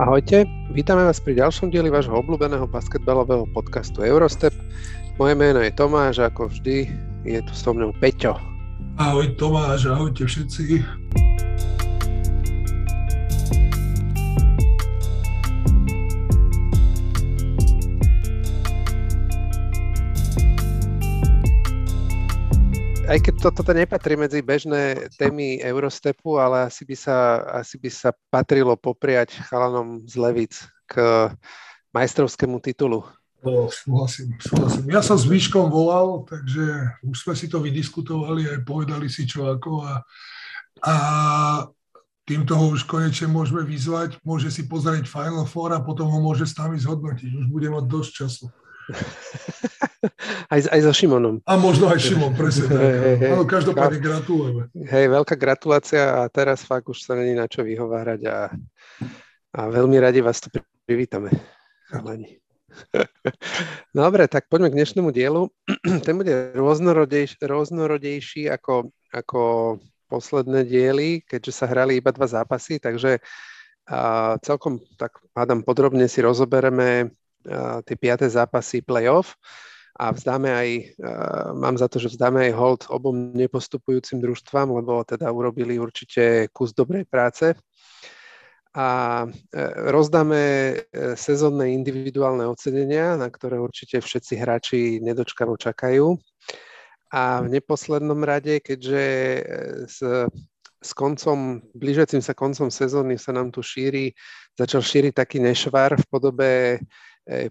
Ahojte, vítame vás pri ďalšom dieli vášho obľúbeného basketbalového podcastu Eurostep. Moje meno je Tomáš a ako vždy je tu so mnou Peťo. Ahoj Tomáš, ahojte všetci. Aj keď toto to nepatrí medzi bežné témy Eurostepu, ale asi by sa, asi by sa patrilo popriať chalanom z Levic k majstrovskému titulu. No, súhlasím, súhlasím. Ja som s Výškom volal, takže už sme si to vydiskutovali, aj povedali si čo ako a, a týmto ho už konečne môžeme vyzvať, môže si pozrieť Final Four a potom ho môže s nami zhodnotiť. Už bude mať dosť času. aj, aj so Šimonom. A možno aj Šimon, presne. Hey, hey, hey. Ale každopádne gratulujeme. Hej, veľká gratulácia a teraz fakt už sa není na čo vyhovárať a, a veľmi radi vás tu privítame. Chalani. Dobre, tak poďme k dnešnému dielu. Ten bude rôznorodejší, rôznorodejší ako, ako posledné diely, keďže sa hrali iba dva zápasy, takže a celkom tak hádam podrobne si rozobereme tie piaté zápasy playoff a vzdáme aj, mám za to, že vzdáme aj hold obom nepostupujúcim družstvám, lebo teda urobili určite kus dobrej práce. A e, rozdáme e, sezónne individuálne ocenenia, na ktoré určite všetci hráči nedočkavo čakajú. A v neposlednom rade, keďže e, s, s koncom, blížiacim sa koncom sezóny sa nám tu šíri, začal šíriť taký nešvar v podobe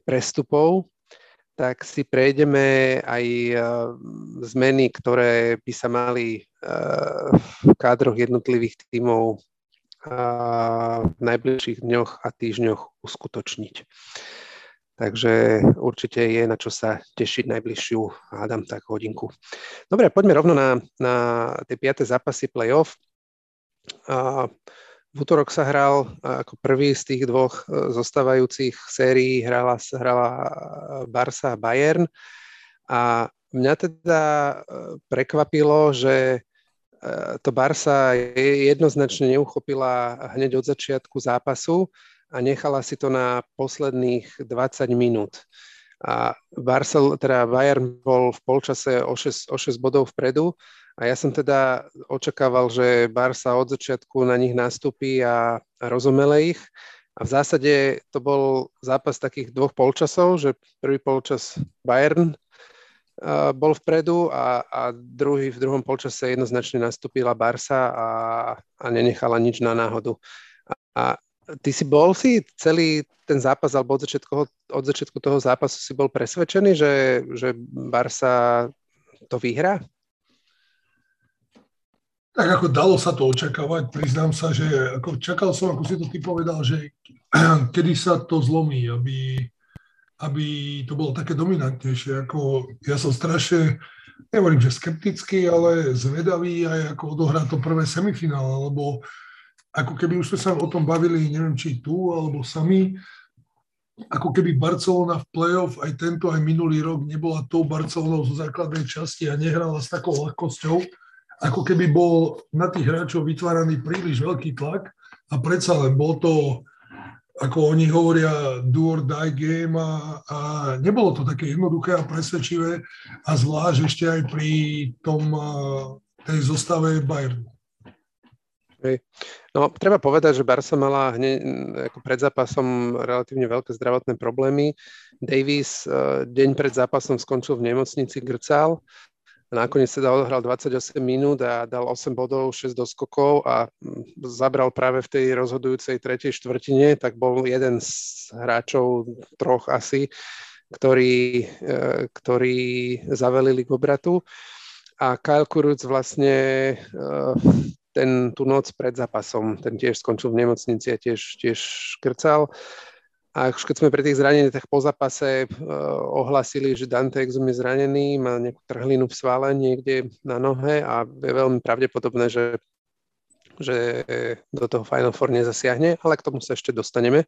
prestupov, tak si prejdeme aj e, zmeny, ktoré by sa mali e, v kádroch jednotlivých tímov v najbližších dňoch a týždňoch uskutočniť. Takže určite je na čo sa tešiť najbližšiu, hádam tak, hodinku. Dobre, poďme rovno na, na tie piaté zápasy playoff. V útorok sa hral ako prvý z tých dvoch e, zostávajúcich sérií hrala, hrala Barsa a Bayern a mňa teda e, prekvapilo, že e, to Barsa jednoznačne neuchopila hneď od začiatku zápasu a nechala si to na posledných 20 minút. A Barcel, teda Bayern bol v polčase o 6, o 6 bodov vpredu a ja som teda očakával, že Barsa od začiatku na nich nastúpi a, a rozumele ich. A v zásade to bol zápas takých dvoch polčasov, že prvý polčas Bayern uh, bol vpredu a, a druhý v druhom polčase jednoznačne nastúpila Barsa a, a nenechala nič na náhodu. A, a ty si bol si celý ten zápas, alebo od začiatku, od začiatku toho zápasu si bol presvedčený, že, že Barsa to vyhrá? Tak ako dalo sa to očakávať, priznám sa, že ako čakal som, ako si to ty povedal, že kedy sa to zlomí, aby, aby to bolo také dominantnejšie. Ako, ja som strašne, nehovorím, že skeptický, ale zvedavý aj ako odohrá to prvé semifinále, lebo ako keby už sme sa o tom bavili, neviem, či tu, alebo sami, ako keby Barcelona v play-off aj tento, aj minulý rok nebola tou Barcelonou zo základnej časti a nehrala s takou ľahkosťou, ako keby bol na tých hráčov vytváraný príliš veľký tlak a predsa len bol to, ako oni hovoria, do or die game a, a nebolo to také jednoduché a presvedčivé a zvlášť ešte aj pri tom, tej zostave Bayernu. Hej. No, treba povedať, že Barca mala hneď ako pred zápasom relatívne veľké zdravotné problémy. Davis deň pred zápasom skončil v nemocnici Grcal Nakoniec teda odohral 28 minút a dal 8 bodov, 6 doskokov a mm, zabral práve v tej rozhodujúcej tretej štvrtine, tak bol jeden z hráčov, troch asi, ktorí, e, ktorí zavelili k obratu. A Kyle Kuruc vlastne e, ten, tú noc pred zápasom, ten tiež skončil v nemocnici a tiež, tiež škrcal. A už keď sme pri tých zraneniach po zápase uh, ohlasili, že Dante Exum je zranený, má nejakú trhlinu v svale niekde na nohe a je veľmi pravdepodobné, že, že do toho Final Four nezasiahne, ale k tomu sa ešte dostaneme.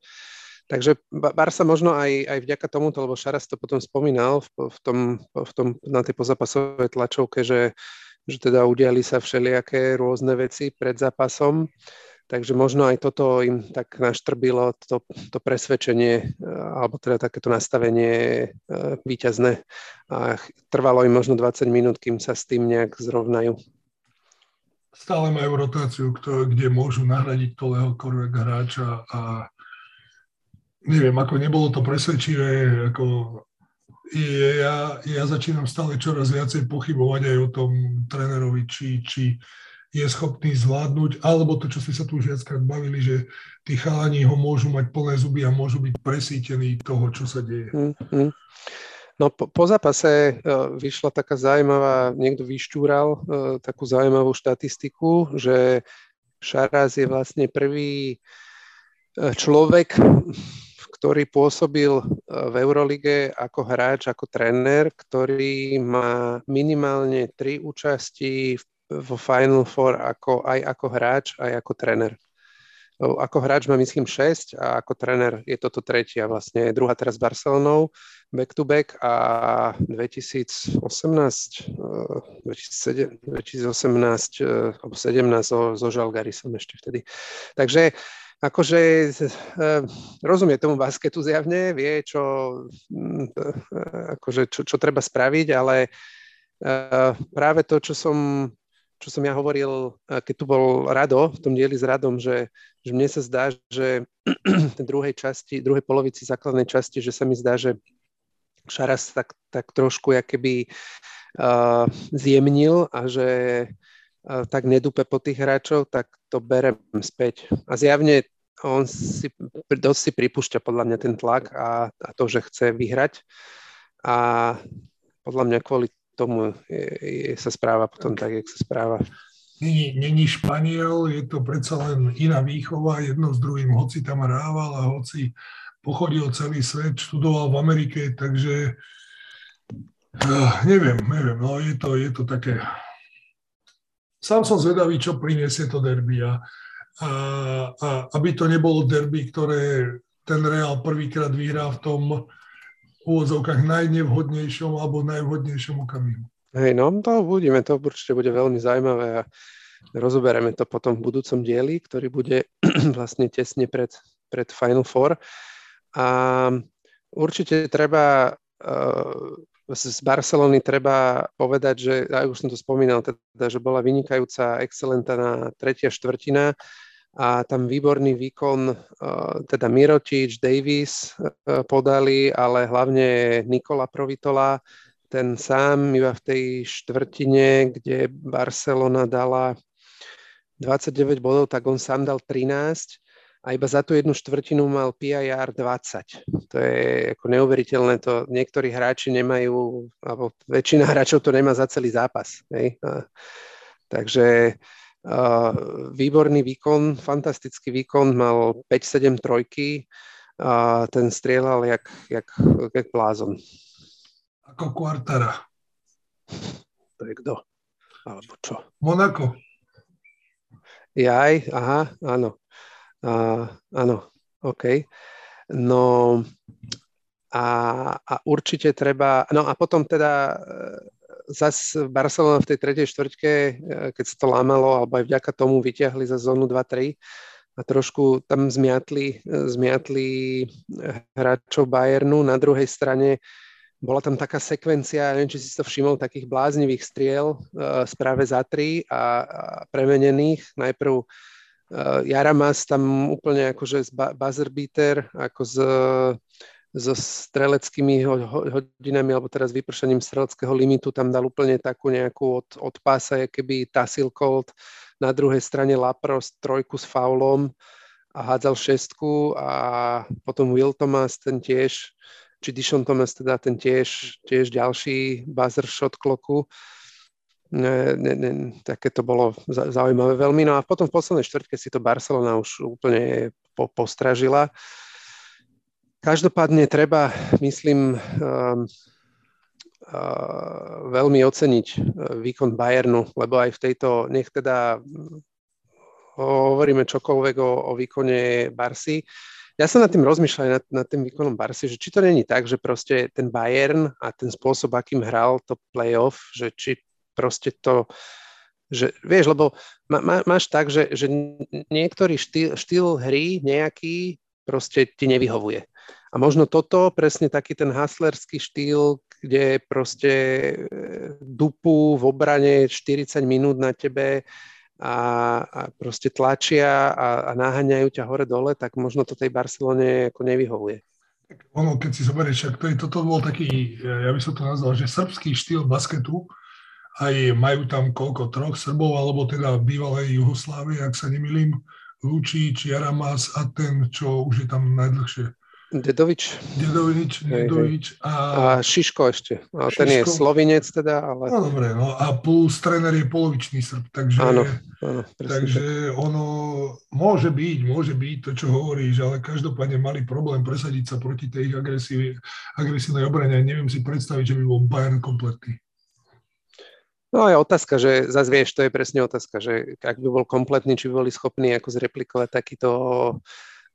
Takže Barsa možno aj, aj vďaka tomuto, lebo Šaras to potom spomínal v, v, tom, v tom, na tej pozápasovej tlačovke, že, že teda udiali sa všelijaké rôzne veci pred zápasom Takže možno aj toto im tak naštrbilo to, to presvedčenie, alebo teda takéto nastavenie výťazné. A trvalo im možno 20 minút, kým sa s tým nejak zrovnajú. Stále majú rotáciu, kde môžu nahradiť kohokoľvek hráča a neviem, ako nebolo to presvedčivé, ako ja, ja začínam stále čoraz viacej pochybovať aj o tom trénerovi, či, či je schopný zvládnuť, alebo to, čo sme sa tu už viackrát bavili, že tí chalani ho môžu mať plné zuby a môžu byť presítení toho, čo sa deje. Mm-hmm. No po, po zápase uh, vyšla taká zaujímavá, niekto vyštúral uh, takú zaujímavú štatistiku, že Šaraz je vlastne prvý uh, človek, ktorý pôsobil e, v Eurolige ako hráč, ako tréner, ktorý má minimálne tri účasti vo Final Four ako, aj ako hráč, aj ako tréner. Ako hráč má myslím 6 a ako tréner je toto tretia vlastne druhá teraz s Barcelonou back to back a 2018 2007, 2018 alebo 17 so, so Žalgarisom ešte vtedy. Takže akože uh, rozumie tomu basketu zjavne, vie, čo, uh, akože, čo, čo treba spraviť, ale uh, práve to, čo som, čo som ja hovoril, keď tu bol Rado, v tom dieli s Radom, že, že mne sa zdá, že v druhej časti, druhej polovici základnej časti, že sa mi zdá, že Šaras tak, tak trošku keby uh, zjemnil a že tak nedupe po tých hráčov, tak to berem späť. A zjavne on si dosť si pripúšťa podľa mňa ten tlak a, a to, že chce vyhrať. A podľa mňa kvôli tomu je, je, sa správa potom tak, jak sa správa. Není, není Španiel, je to predsa len iná výchova, jedno s druhým, hoci tam hrával a hoci pochodil celý svet, študoval v Amerike, takže uh, neviem, neviem, no je to, je to také... Sám som zvedavý, čo priniesie to derby a a, a aby to nebolo derby, ktoré ten Real prvýkrát vyhrá v tom úvodzovkách najnevhodnejšom alebo najvhodnejšom okamihu. Hej, no to budeme, to určite bude veľmi zaujímavé a rozoberieme to potom v budúcom dieli, ktorý bude vlastne tesne pred, pred Final Four. A určite treba uh, z Barcelony treba povedať, že, aj už som to spomínal, teda, že bola vynikajúca, excelentná tretia štvrtina a tam výborný výkon, teda Mirotič, Davis podali, ale hlavne Nikola Provitola, ten sám iba v tej štvrtine, kde Barcelona dala 29 bodov, tak on sám dal 13 a iba za tú jednu štvrtinu mal PIR 20. To je ako neuveriteľné, to niektorí hráči nemajú, alebo väčšina hráčov to nemá za celý zápas. Hej? A, takže a, výborný výkon, fantastický výkon, mal 5-7 trojky a ten strieľal jak, jak, jak blázon. Ako Quartara. To je kto? Alebo čo? Monako. Jaj, aha, áno. Áno, OK. No a, a určite treba, no a potom teda e, zas Barcelona v tej tretej štvrťke, e, keď sa to lámalo, alebo aj vďaka tomu vyťahli za zónu 2-3 a trošku tam zmiatli, zmiatli hráčov Bayernu. Na druhej strane bola tam taká sekvencia, neviem, či si to všimol, takých bláznivých striel uh, správe za tri a, a premenených. Najprv Jaramas tam úplne akože z buzzer ako z, so streleckými hodinami, alebo teraz vypršením streleckého limitu, tam dal úplne takú nejakú od, od pása, keby Tassil Colt, na druhej strane Lapros trojku s faulom a hádzal šestku a potom Will Thomas, ten tiež, či Dishon Thomas teda, ten tiež, tiež ďalší buzzer shot kloku ne, ne, ne, také to bolo zaujímavé veľmi. No a potom v poslednej štvrtke si to Barcelona už úplne po, postražila. Každopádne treba, myslím, um, uh, veľmi oceniť uh, výkon Bayernu, lebo aj v tejto, nech teda hovoríme čokoľvek o, o výkone Barsy, ja som nad tým rozmýšľal nad, nad tým výkonom Barsy, že či to není tak, že proste ten Bayern a ten spôsob, akým hral to playoff, že či proste to, že vieš, lebo má, má, máš tak, že, že niektorý štýl, štýl hry nejaký proste ti nevyhovuje. A možno toto, presne taký ten haslerský štýl, kde proste e, dupu v obrane 40 minút na tebe a, a proste tlačia a, a naháňajú ťa hore-dole, tak možno to tej Barcelone ako nevyhovuje. Ono, keď si zoberieš, to je, toto bol taký, ja by som to nazval, že srbský štýl basketu, aj majú tam koľko, troch Srbov, alebo teda bývalej Jugoslávie, ak sa nemýlim, Lučič, Jaramas a ten, čo už je tam najdlhšie. Dedovič. Dedovič, Dedovič. A, a Šiško ešte. A Šiško. ten je slovinec teda, ale... No dobre, no a plus tréner je polovičný Srb, takže, áno, áno, takže tak. ono môže byť, môže byť to, čo hovoríš, ale každopádne mali problém presadiť sa proti tej agresívnej obrane. Neviem si predstaviť, že by bol Bayern kompletný. No je otázka, že zase vieš, to je presne otázka, že ak by bol kompletný, či by boli schopní ako zreplikovať takýto,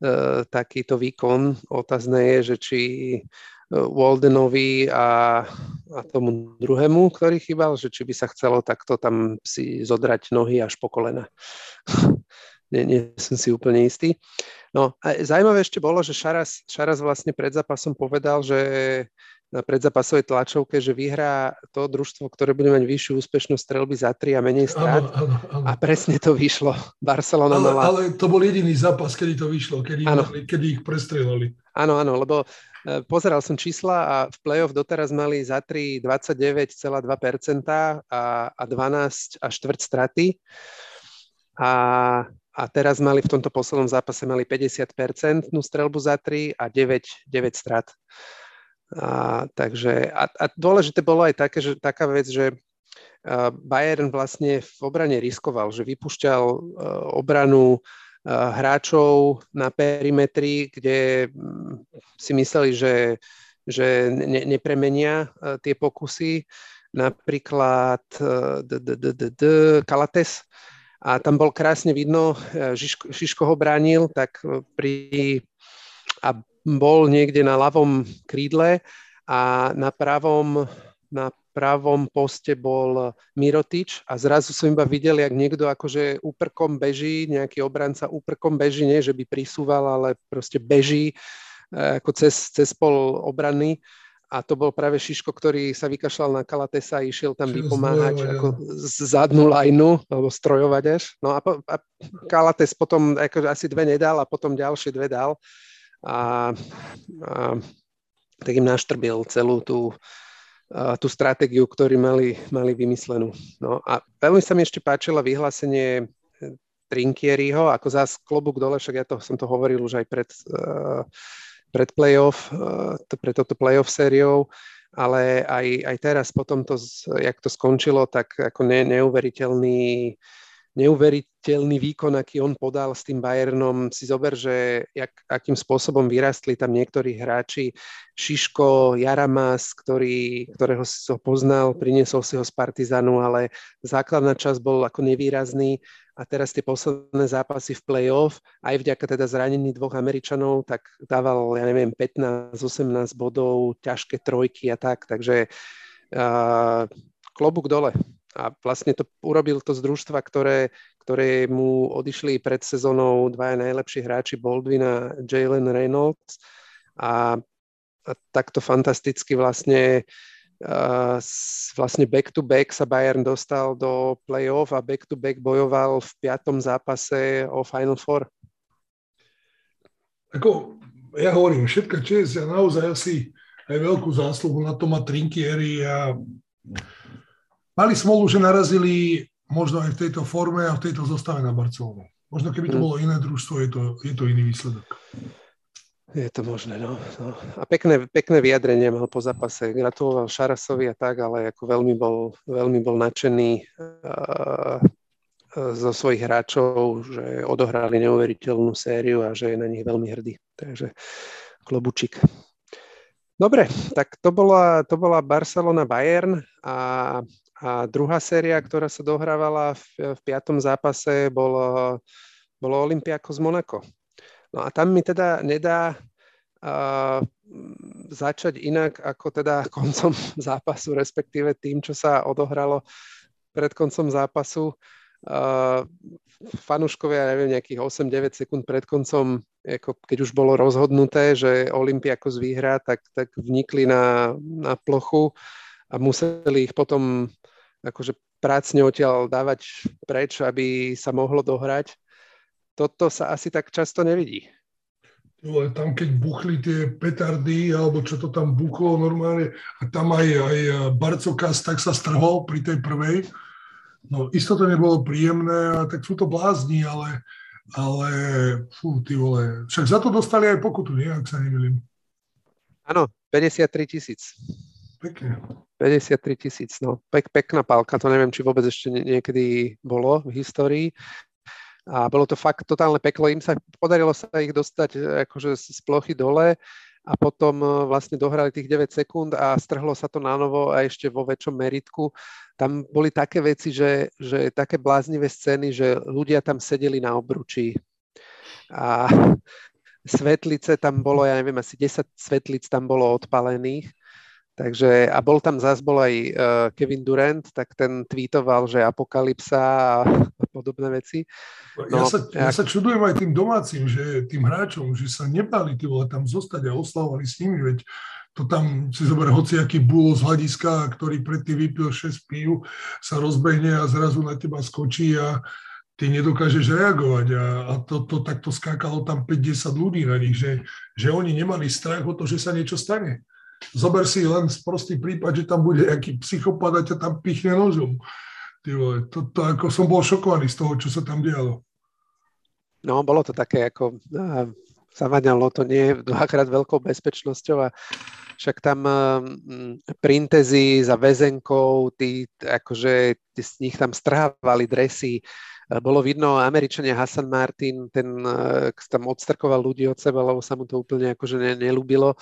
uh, takýto výkon. Otázne je, že či e, Waldenovi a, a tomu druhému, ktorý chýbal, že či by sa chcelo takto tam si zodrať nohy až po kolena. nie, nie som si úplne istý. No a zaujímavé ešte bolo, že Šaras, Šaras vlastne pred zápasom povedal, že na predzápasovej tlačovke, že vyhrá to družstvo, ktoré bude mať vyššiu úspešnosť strelby za 3 a menej strát. A presne to vyšlo. Barcelona ale, mala... Ale to bol jediný zápas, kedy to vyšlo, kedy, mali, kedy ich prestrelali. Áno, áno, lebo e, pozeral som čísla a v play-off doteraz mali za 3 29,2% a, a 12 a štvrť straty. A, a teraz mali v tomto poslednom zápase mali 50% strelbu za 3 a 9, 9 strat. A, takže, a, a dôležité bolo aj také, že, taká vec, že Bayern vlastne v obrane riskoval, že vypušťal uh, obranu uh, hráčov na perimetri, kde um, si mysleli, že, že ne, nepremenia tie pokusy. Napríklad Kalates, a tam bol krásne vidno, Žižko, Žižko ho bránil, tak pri a bol niekde na ľavom krídle a na pravom, na pravom poste bol Mirotič a zrazu som iba videl, jak niekto akože úprkom beží, nejaký obranca úprkom beží, nie že by prisúval, ale proste beží eh, ako cez, cez pol obrany a to bol práve Šiško, ktorý sa vykašľal na Kalatesa a išiel tam vypomáhať ako zadnú lajnu, alebo strojovať až. No a, po, a Kalates potom akože asi dve nedal a potom ďalšie dve dal a, a tak im naštrbil celú tú, tú stratégiu, ktorú mali, mali vymyslenú. No a veľmi sa mi ešte páčilo vyhlásenie Trinkieriho, ako zás klobúk dole, však ja to, som to hovoril už aj pred, uh, pred playoff, uh, pred toto playoff sériou, ale aj, aj teraz potom to, jak to skončilo, tak ako ne, neuveriteľný neuveriteľný výkon, aký on podal s tým Bayernom. Si zober, že jak, akým spôsobom vyrastli tam niektorí hráči. Šiško, Jaramas, ktorý, ktorého si ho poznal, priniesol si ho z Partizanu, ale základná časť bol ako nevýrazný a teraz tie posledné zápasy v play-off, aj vďaka teda zranení dvoch Američanov, tak dával, ja neviem, 15-18 bodov, ťažké trojky a tak, takže uh, klobúk dole a vlastne to urobil to z družstva, ktoré, ktoré mu odišli pred sezónou dvaja najlepší hráči Baldwin a Jalen Reynolds a, a takto fantasticky vlastne uh, vlastne back to back sa Bayern dostal do play-off a back to back bojoval v piatom zápase o Final Four. Ako ja hovorím, všetka čest a naozaj asi aj veľkú zásluhu na to má Trinkieri a mali smolu, že narazili možno aj v tejto forme a v tejto zostave na Barcelonu. Možno keby to mm. bolo iné družstvo, je to, je to iný výsledok. Je to možné, no. no. A pekné, pekné vyjadrenie mal po zápase. Gratuloval Šarasovi a tak, ale ako veľmi bol, veľmi bol nadšený uh, zo svojich hráčov, že odohrali neuveriteľnú sériu a že je na nich veľmi hrdý. Takže klobučík. Dobre, tak to bola, to bola Barcelona Bayern a a druhá séria, ktorá sa dohrávala v, v piatom zápase, bolo, bolo Olympiako z Monako. No a tam mi teda nedá uh, začať inak ako teda koncom zápasu, respektíve tým, čo sa odohralo pred koncom zápasu. Uh, fanúškovia, neviem, nejakých 8-9 sekúnd pred koncom, ako keď už bolo rozhodnuté, že Olympiakos vyhrá, tak, tak vnikli na, na plochu a museli ich potom akože prácne odtiaľ dávať preč, aby sa mohlo dohrať. Toto sa asi tak často nevidí. Ale tam, keď buchli tie petardy, alebo čo to tam buchlo normálne, a tam aj, aj Barcokas tak sa strhol pri tej prvej. No isto to nebolo príjemné, a tak sú to blázni, ale, ale fú, ty vole. Však za to dostali aj pokutu, nie? Ak sa nemýlim. Áno, 53 tisíc. Pekne. 53 tisíc, no. Pek, pekná pálka, to neviem, či vôbec ešte niekedy bolo v histórii a bolo to fakt totálne peklo. Im sa podarilo sa ich dostať e, akože z plochy dole a potom e, vlastne dohrali tých 9 sekúnd a strhlo sa to na novo a ešte vo väčšom meritku. Tam boli také veci, že, že také bláznivé scény, že ľudia tam sedeli na obručí a svetlice tam bolo, ja neviem, asi 10 svetlic tam bolo odpalených Takže, a bol tam zás bol aj uh, Kevin Durant, tak ten tweetoval, že apokalypsa a podobné veci. No, ja, sa, ja sa čudujem aj tým domácim, že tým hráčom, že sa nebali ty vole tam zostať a oslavovali s nimi, veď to tam si zober hociaký búlo z hľadiska, ktorý predtým vypil 6 pív, sa rozbehne a zrazu na teba skočí a ty nedokážeš reagovať a, a to, to takto skákalo tam 50 ľudí na nich, že, že oni nemali strach o to, že sa niečo stane. Zober si len prostý prípad, že tam bude nejaký psychopat a ťa tam pichne nožom. Ty vole, to, to ako som bol šokovaný z toho, čo sa tam dialo. No, bolo to také ako, uh, zavaňalo to nie dvakrát veľkou bezpečnosťou a však tam uh, printezy za väzenkou, tí, akože tí z nich tam strhávali dresy, bolo vidno, Američania Hassan Martin, ten tam odstrkoval ľudí od seba, lebo sa mu to úplne akože ne, nelúbilo.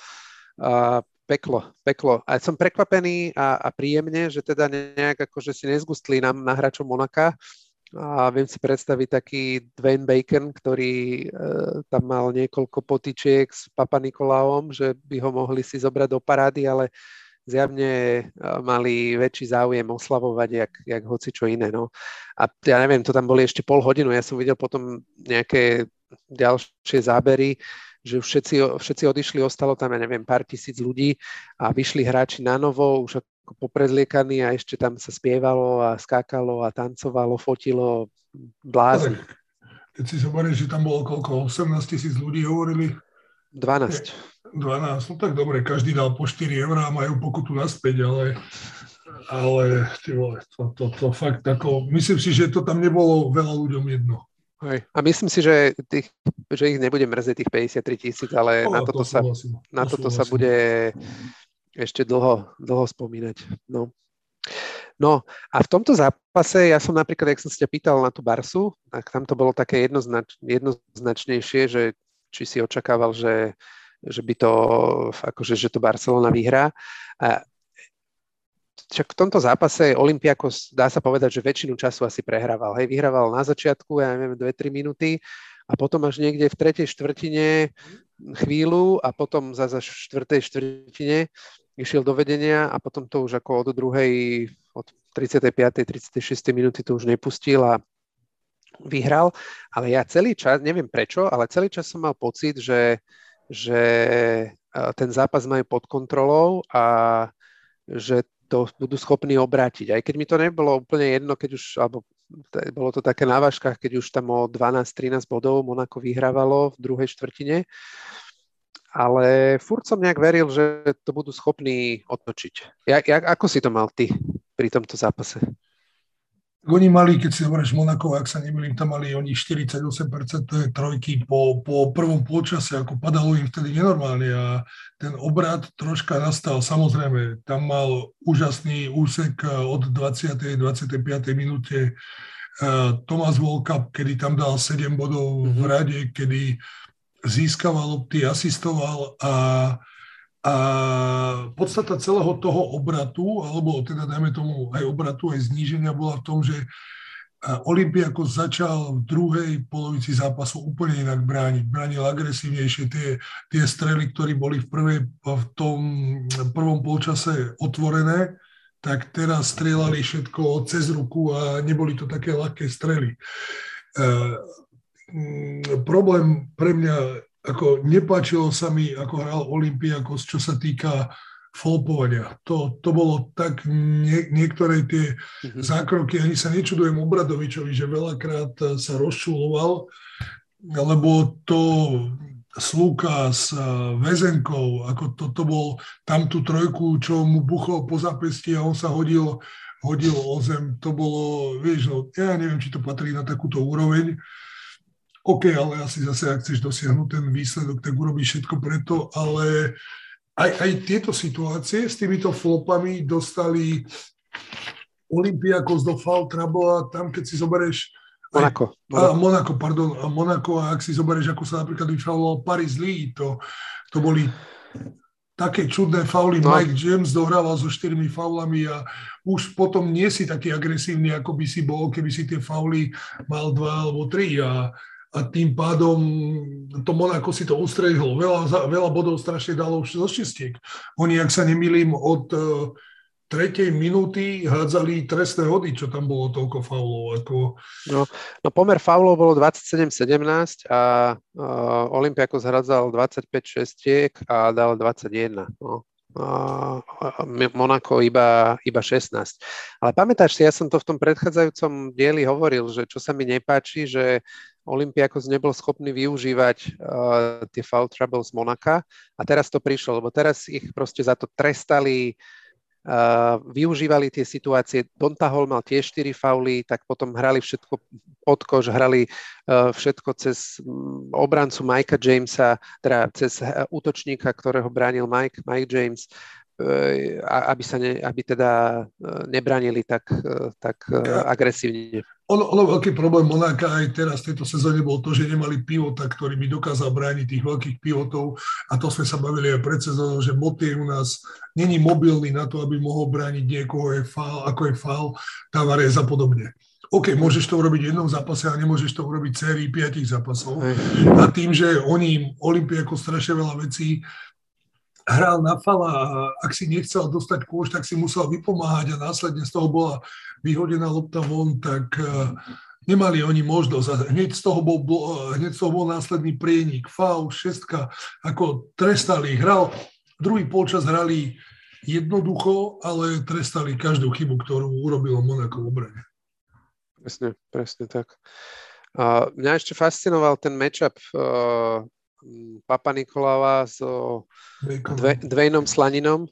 A peklo, peklo. A som prekvapený a, a príjemne, že teda nejak akože si nezgustli nám na hráčom Monaka, a viem si predstaviť taký Dwayne Bacon, ktorý e, tam mal niekoľko potičiek s Papa Nikolaom, že by ho mohli si zobrať do parády, ale zjavne e, mali väčší záujem oslavovať, jak, jak hoci čo iné. No. A ja neviem, to tam boli ešte pol hodinu, ja som videl potom nejaké ďalšie zábery, že všetci, všetci odišli, ostalo tam, ja neviem, pár tisíc ľudí a vyšli hráči na novo, už ako poprezliekaní a ešte tam sa spievalo a skákalo a tancovalo, fotilo, blázni. Keď si zoberieš, že tam bolo koľko, 18 tisíc ľudí hovorili? 12. 12, no tak dobre, každý dal po 4 eurá a majú pokutu naspäť, ale ale ty vole, to, to, to fakt ako, myslím si, že to tam nebolo veľa ľuďom jedno. Hej. A myslím si, že, tých, že ich nebude mrzieť tých 53 tisíc, ale no, na toto, to sa, na to toto sa bude ešte dlho, dlho spomínať. No. no a v tomto zápase, ja som napríklad, ak som sa pýtal na tú Barsu, tak tam to bolo také jednoznač, jednoznačnejšie, že či si očakával, že, že by to, akože, že to Barcelona vyhrá. A však v tomto zápase Olympiakos, dá sa povedať, že väčšinu času asi prehrával. Hej, vyhrával na začiatku, ja neviem, 2-3 minúty a potom až niekde v tretej štvrtine chvíľu a potom za v štvrtej štvrtine išiel do vedenia a potom to už ako od druhej, od 35. 36. minúty to už nepustil a vyhral. Ale ja celý čas, neviem prečo, ale celý čas som mal pocit, že, že ten zápas majú pod kontrolou a že to budú schopní obrátiť. Aj keď mi to nebolo úplne jedno, keď už, alebo bolo to také na vážkach, keď už tam o 12-13 bodov Monako vyhrávalo v druhej štvrtine, ale furt som nejak veril, že to budú schopní otočiť. Ja, ja, ako si to mal ty pri tomto zápase? Oni mali, keď si hovoríš Monako, ak sa nemýlim, tam mali oni 48% trojky po, po prvom polčase, ako padalo im vtedy nenormálne a ten obrad troška nastal. Samozrejme, tam mal úžasný úsek eh, od 20. 25. minúte uh, Tomás Volka, kedy tam dal 7 bodov v mhm. rade, kedy získaval lopty, asistoval a a podstata celého toho obratu, alebo teda dajme tomu aj obratu, aj zníženia bola v tom, že Olympiako začal v druhej polovici zápasu úplne inak brániť. Bránil agresívnejšie tie, tie strely, ktoré boli v, prvej, v tom prvom polčase otvorené, tak teraz strieľali všetko cez ruku a neboli to také ľahké strely. E, problém pre mňa, ako nepáčilo sa mi, ako hral Olympiakos, čo sa týka folpovania. To, to bolo tak, nie, niektoré tie mm-hmm. zákroky, ani sa nečudujem Obradovičovi, že veľakrát sa rozčuloval, lebo to Sluka s eh, väzenkou, ako to, to bol tam tú trojku, čo mu buchol po zapesti a on sa hodil, hodil o zem. To bolo, vieš, no, ja neviem, či to patrí na takúto úroveň. OK, ale asi zase, ak chceš dosiahnuť ten výsledok, tak urobíš všetko preto, ale aj, aj tieto situácie s týmito flopami dostali Olympiakos do foul trouble a tam, keď si zoberieš Monako. A, Monako, pardon. A Monako, a ak si zoberieš, ako sa napríklad vyfauloval Paris Lee, to, to boli také čudné fauly. No. Mike James dohrával so štyrmi faulami a už potom nie si taký agresívny, ako by si bol, keby si tie fauly mal dva alebo tri. A, a tým pádom to Monako si to ustrehlo. Veľa, veľa bodov strašne dalo zo šiestiek. Oni, ak sa nemýlim, od tretej minúty hádzali trestné hody, čo tam bolo toľko faulov. Ako... No, no pomer faulov bolo 27-17 a uh, Olympiakos hádzal 25 šestiek a dal 21. No. Monako iba, iba 16. Ale pamätáš si, ja som to v tom predchádzajúcom dieli hovoril, že čo sa mi nepáči, že Olympiakos nebol schopný využívať uh, tie foul trouble z Monaka a teraz to prišlo, lebo teraz ich proste za to trestali využívali tie situácie. Dontahol mal tiež 4 fauly, tak potom hrali všetko pod kož, hrali uh, všetko cez um, obrancu Mikea Jamesa, teda cez uh, útočníka, ktorého bránil Mike, Mike James, uh, aby, sa ne, aby teda nebranili tak, tak agresívne. Ono, ono veľký problém Monáka aj teraz v tejto sezóne bol to, že nemali pivota, ktorý by dokázal brániť tých veľkých pivotov a to sme sa bavili aj pred sezónou, že Motie u nás není mobilný na to, aby mohol brániť niekoho, je fál, ako je fál, Tavares a podobne. OK, môžeš to urobiť v jednom zápase, ale nemôžeš to urobiť sérii piatich zápasov. A tým, že oni Olympiako strašne veľa vecí hral na fala a ak si nechcel dostať kôž, tak si musel vypomáhať a následne z toho bola vyhodená lopta von, tak uh, nemali oni možnosť. Hneď z toho bol, hneď z toho bol následný prienik, faul, šestka, ako trestali. Hral, druhý polčas hrali jednoducho, ale trestali každú chybu, ktorú urobilo Monako v obrane. Presne, presne tak. A mňa ešte fascinoval ten matchup uh, Papa Nikolava so Dve, Dvejnom Slaninom,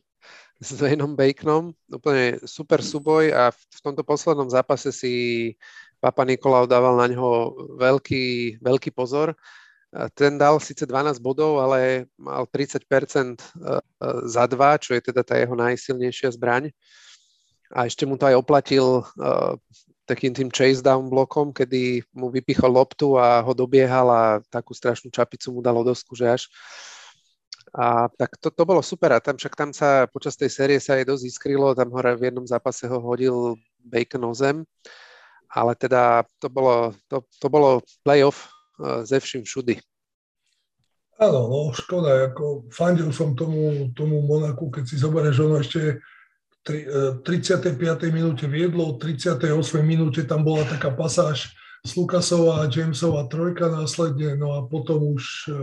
s Dwaynom Baconom. Úplne super súboj a v, v tomto poslednom zápase si Papa Nikolau dával na ňo veľký, veľký pozor. Ten dal síce 12 bodov, ale mal 30% e, za dva, čo je teda tá jeho najsilnejšia zbraň. A ešte mu to aj oplatil uh, takým tým chase down blokom, kedy mu vypichol loptu a ho dobiehal a takú strašnú čapicu mu dalo dosku, že až. A tak to, to bolo super a tam však tam sa počas tej série sa aj dosť iskrilo, tam hore v jednom zápase ho hodil Bacon o zem, ale teda to bolo, to, to bolo playoff uh, ze vším všudy. Áno, no škoda, ako fandil som tomu, tomu Monaku, keď si zoberieš, ono ešte 35. E, minúte viedlo, 38. minúte tam bola taká pasáž s Lukasova a Jamesova trojka následne, no a potom už, e,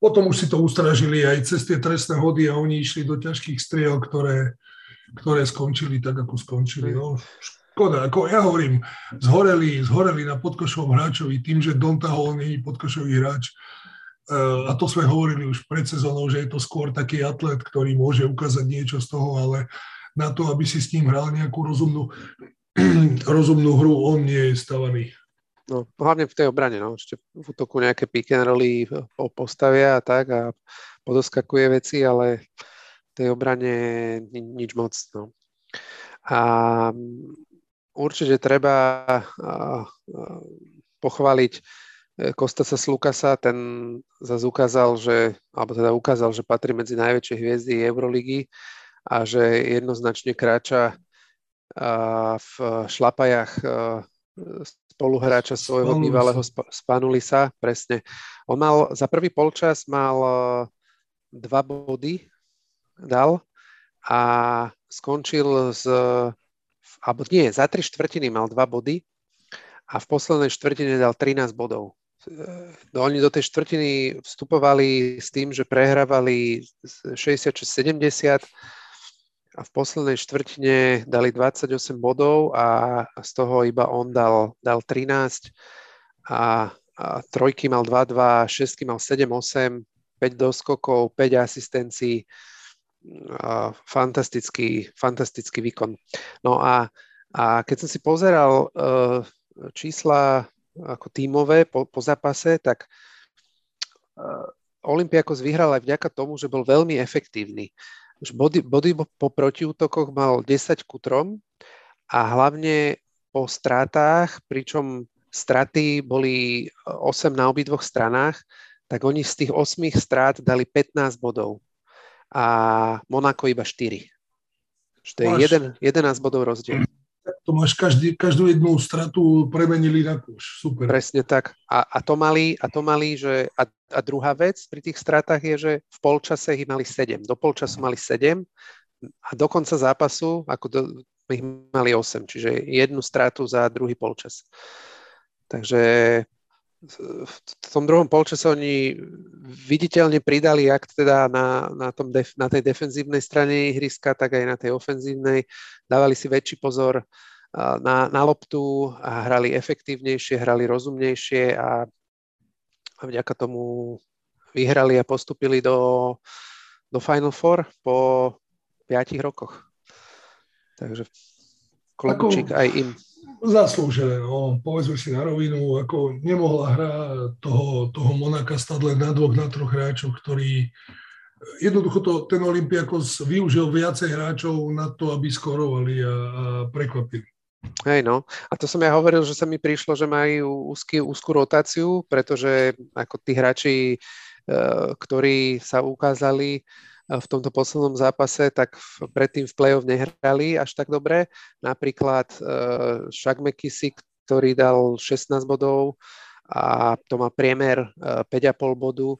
potom už si to ustražili aj cez tie trestné hody a oni išli do ťažkých striel, ktoré, ktoré skončili tak, ako skončili. No, škoda, ako ja hovorím, zhoreli, zhoreli na podkošovom hráčovi tým, že Donta Hall je podkošový hráč, a to sme hovorili už pred sezónou, že je to skôr taký atlet, ktorý môže ukázať niečo z toho, ale na to, aby si s ním hral nejakú rozumnú, rozumnú hru, on nie je stavaný. No, hlavne v tej obrane, no. Ešte v útoku nejaké pick and rolly postavia a tak a podoskakuje veci, ale v tej obrane nič moc, no. A určite treba pochváliť Kostasa Slukasa, ten zase ukázal, že, alebo teda ukázal, že patrí medzi najväčšie hviezdy Euroligy a že jednoznačne kráča v šlapajach spoluhráča svojho Spanulisa. bývalého Spanulisa, presne. On mal, za prvý polčas mal dva body, dal a skončil z, alebo nie, za tri štvrtiny mal dva body a v poslednej štvrtine dal 13 bodov. No, oni do tej štvrtiny vstupovali s tým, že prehrávali 66-70 a v poslednej štvrtine dali 28 bodov a z toho iba on dal, dal 13 a, a trojky mal 2-2, šestky mal 7-8, 5 doskokov, 5 asistencií. Fantastický, fantastický výkon. No a, a keď som si pozeral uh, čísla ako tímové po, po zápase, tak uh, Olympiakos vyhral aj vďaka tomu, že bol veľmi efektívny. Už body, body po protiútokoch mal 10 ku 3 a hlavne po stratách, pričom straty boli 8 na obidvoch stranách, tak oni z tých 8 strát dali 15 bodov a Monako iba 4. To je jeden, 11 bodov rozdiel. To máš každý, každú jednu stratu premenili na kúš. Super. Presne tak. A, a, to mali, a to mali, že a, a druhá vec pri tých stratách je, že v polčase ich mali 7. Do polčasu mali 7 a do konca zápasu ako do, ich mali 8, čiže jednu stratu za druhý polčas. Takže v tom druhom polčase oni viditeľne pridali akt teda na, na, tom def, na tej defenzívnej strane ihriska, tak aj na tej ofenzívnej. Dávali si väčší pozor na, na loptu a hrali efektívnejšie, hrali rozumnejšie a, a vďaka tomu vyhrali a postupili do, do Final Four po piatich rokoch. Takže klobúčik aj im zaslúžené, no, povedzme si na rovinu, ako nemohla hra toho, toho Monaka stať len na dvoch, na troch hráčov, ktorí jednoducho to, ten Olympiakos využil viacej hráčov na to, aby skorovali a, a prekvapili. Hej no, a to som ja hovoril, že sa mi prišlo, že majú úzky, úzkú rotáciu, pretože ako tí hráči, e, ktorí sa ukázali v tomto poslednom zápase, tak predtým v play-off nehrali až tak dobre. Napríklad uh, Shaq McKissick, ktorý dal 16 bodov a to má priemer uh, 5,5 bodu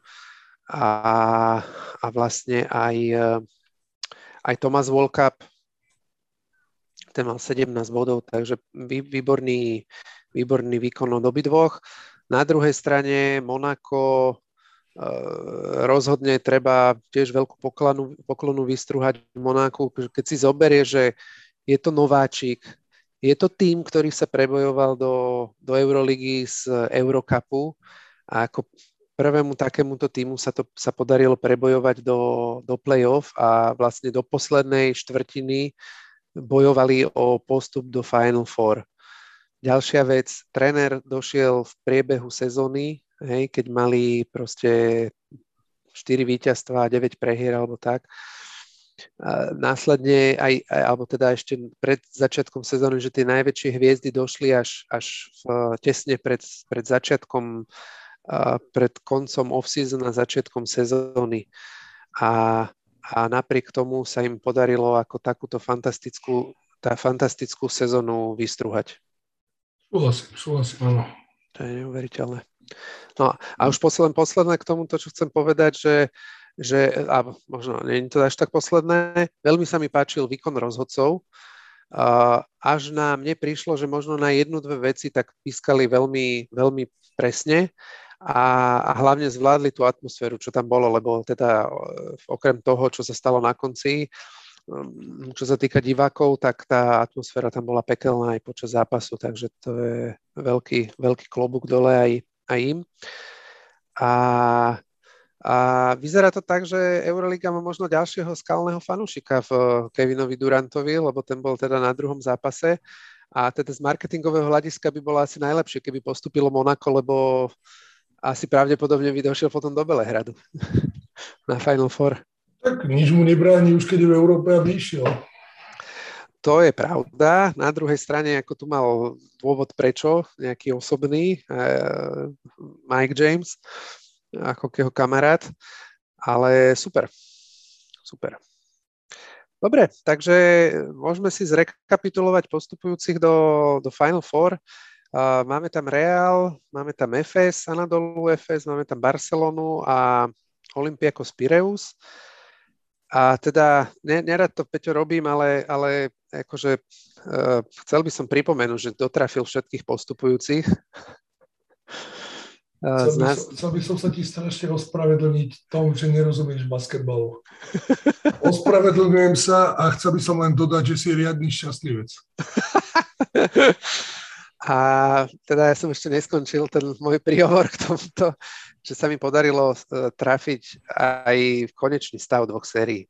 a, a vlastne aj, aj Thomas Volkap, ten mal 17 bodov, takže vý, výborný, výborný výkon od obidvoch. Na druhej strane Monako Eh, rozhodne treba tiež veľkú poklonu, poklonu vystruhať Monáku, keď si zoberie, že je to nováčik, je to tým, ktorý sa prebojoval do, do Euroligy z Eurocupu a ako prvému takémuto týmu sa to sa podarilo prebojovať do, do play-off a vlastne do poslednej štvrtiny bojovali o postup do Final Four. Ďalšia vec, tréner došiel v priebehu sezóny hej, keď mali proste 4 víťazstva a 9 prehier alebo tak. A následne aj, alebo teda ešte pred začiatkom sezóny, že tie najväčšie hviezdy došli až, až v, tesne pred, pred začiatkom, pred koncom off-season a začiatkom sezóny. A, a napriek tomu sa im podarilo ako takúto fantastickú, tá fantastickú sezónu vystruhať. Súhlasím, súhlasím, áno. To je neuveriteľné. No a už posledné, posledné k tomu, to, čo chcem povedať, že, že a možno nie je to až tak posledné, veľmi sa mi páčil výkon rozhodcov, až na mne prišlo, že možno na jednu, dve veci tak pískali veľmi, veľmi presne a, a hlavne zvládli tú atmosféru, čo tam bolo, lebo teda okrem toho, čo sa stalo na konci, um, čo sa týka divákov, tak tá atmosféra tam bola pekelná aj počas zápasu, takže to je veľký, veľký klobúk dole aj, aj im. A, a vyzerá to tak, že Euroliga má možno ďalšieho skalného fanúšika v Kevinovi Durantovi, lebo ten bol teda na druhom zápase. A teda z marketingového hľadiska by bolo asi najlepšie, keby postupilo Monako, lebo asi pravdepodobne by došiel potom do Belehradu na Final Four. Tak nič mu nebráni už, keď je v Európe, aby išiel. To je pravda. Na druhej strane, ako tu mal dôvod prečo, nejaký osobný, uh, Mike James, ako jeho kamarát, ale super. Super. Dobre, takže môžeme si zrekapitulovať postupujúcich do, do Final Four. Máme tam Real, máme tam FS, Anadolu FS, máme tam Barcelonu a Olympiakos Pireus. A teda, nerad to Peťo robím, ale, ale akože uh, chcel by som pripomenúť, že dotrafil všetkých postupujúcich. Uh, chcel, by nás... som, chcel by som sa ti strašne ospravedlniť tom, že nerozumieš basketbalu. Ospravedlňujem sa a chcel by som len dodať, že si riadny šťastlivec. A teda ja som ešte neskončil ten môj príhovor k tomuto, že sa mi podarilo uh, trafiť aj v konečný stav dvoch sérií.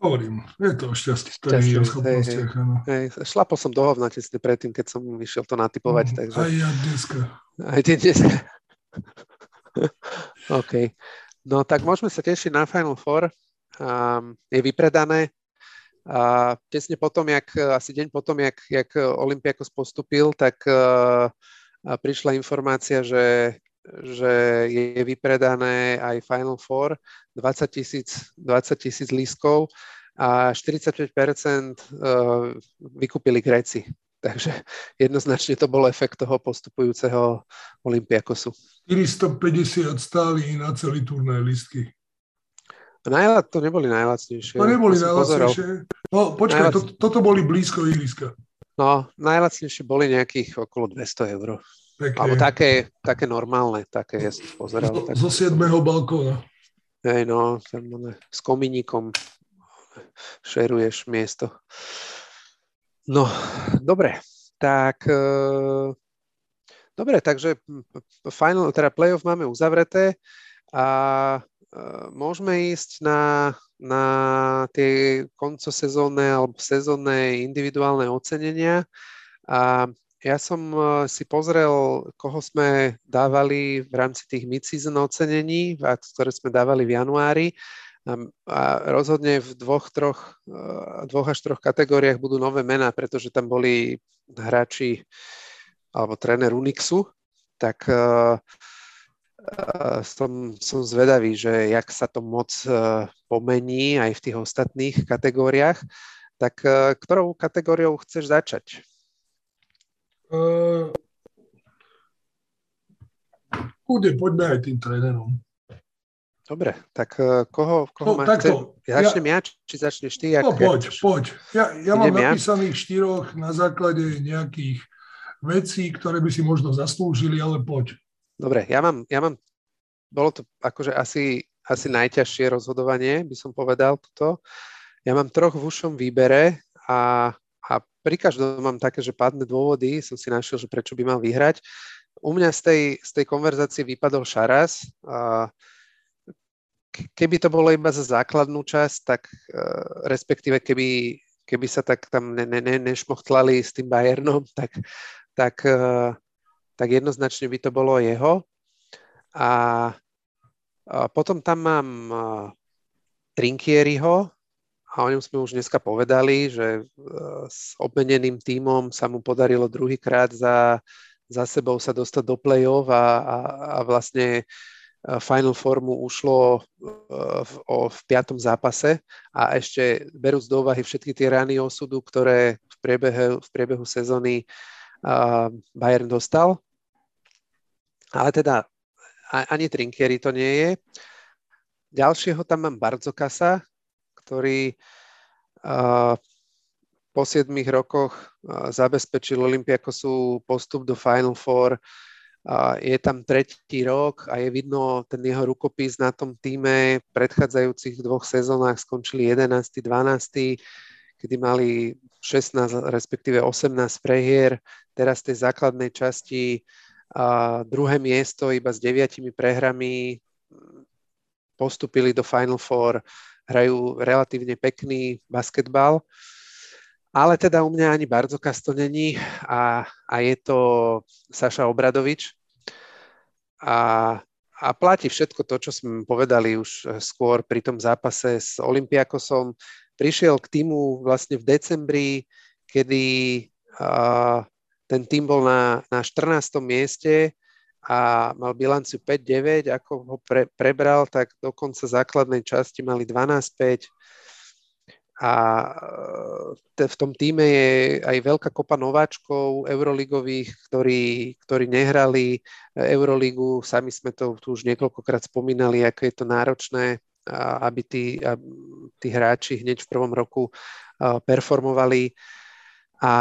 Hovorím, je to o šťastí, to je o schopnostiach. Hej, hej. Šlapol som do hovna tesne predtým, keď som išiel to natypovať. Mm, takže... Aj ja dneska. Aj ty dneska. OK. No tak môžeme sa tešiť na Final Four. Um, je vypredané. A tesne potom, jak, asi deň potom, jak, jak Olympiakos postupil, tak uh, prišla informácia, že, že je vypredané aj Final Four, 20 tisíc 20 tisíc lískov a 45% uh, vykúpili Gréci. Takže jednoznačne to bol efekt toho postupujúceho Olympiakosu. 450 stáli na celý turnaj listky. Najla, to neboli najlacnejšie. To neboli to najlacnejšie. No počkaj, Najlac... to, toto boli blízko ihriska. No, najlacnejšie boli nejakých okolo 200 eur. Pekne. Alebo také, také normálne, také ja som pozeral. Zo, tak... zo 7. balkóna. Hej, no, tam s komínikom šeruješ miesto. No, dobre, tak uh, dobre, takže final, teda playoff máme uzavreté a môžeme ísť na, na tie koncosezónne alebo sezónne individuálne ocenenia. A ja som e, si pozrel, koho sme dávali v rámci tých mid-season ocenení, ktoré sme dávali v januári. A rozhodne v dvoch, troch, e, dvoch až troch kategóriách budú nové mená, pretože tam boli hráči alebo tréner Unixu, tak uh, som, som zvedavý, že jak sa to moc e, pomení aj v tých ostatných kategóriách. Tak e, ktorou kategóriou chceš začať? Uh, poďme aj tým trénerom. Dobre, tak koho, koho no, máš? Takto, ja, začnem ja, či začneš ty? No poď, jak... poď. Ja, ja mám napísaných ja? štyroch na základe nejakých vecí, ktoré by si možno zaslúžili, ale poď. Dobre, ja mám, ja mám, bolo to akože asi, asi najťažšie rozhodovanie, by som povedal toto. Ja mám troch v ušom výbere a, a pri každom mám také, že padné dôvody, som si našiel, že prečo by mal vyhrať. U mňa z tej, z tej konverzácie vypadol Šaras. A keby to bolo iba za základnú časť, tak uh, respektíve keby, keby sa tak tam ne, ne, ne, nešmochtlali s tým Bayernom, tak, tak uh, tak jednoznačne by to bolo jeho. A, potom tam mám Trinkieriho, a o ňom sme už dneska povedali, že s obmeneným tímom sa mu podarilo druhýkrát za, za sebou sa dostať do play-off a, a, a vlastne Final formu ušlo v, o, v piatom zápase a ešte berúc do úvahy všetky tie rany osudu, ktoré v priebehu, v priebehu sezóny Bayern dostal, ale teda ani Trinkieri to nie je. Ďalšieho tam mám Bardzokasa, ktorý po 7 rokoch uh, zabezpečil Olympiakosu postup do Final Four. Je tam tretí rok a je vidno ten jeho rukopis na tom týme. V predchádzajúcich dvoch sezónach skončili 11. 12. kedy mali 16 respektíve 18 prehier. Teraz v tej základnej časti a druhé miesto iba s deviatimi prehrami postupili do Final Four, hrajú relatívne pekný basketbal, ale teda u mňa ani Bardzokas to není a, a je to Saša Obradovič a, a platí všetko to, čo sme povedali už skôr pri tom zápase s Olympiakosom. Prišiel k týmu vlastne v decembri, kedy uh, ten tým bol na, na 14. mieste a mal bilanciu 5-9, ako ho pre, prebral, tak do konca základnej časti mali 12-5 a te, v tom týme je aj veľká kopa nováčkov euroligových, ktorí, ktorí nehrali Euroligu, sami sme to tu už niekoľkokrát spomínali, ako je to náročné aby tí, tí hráči hneď v prvom roku performovali. A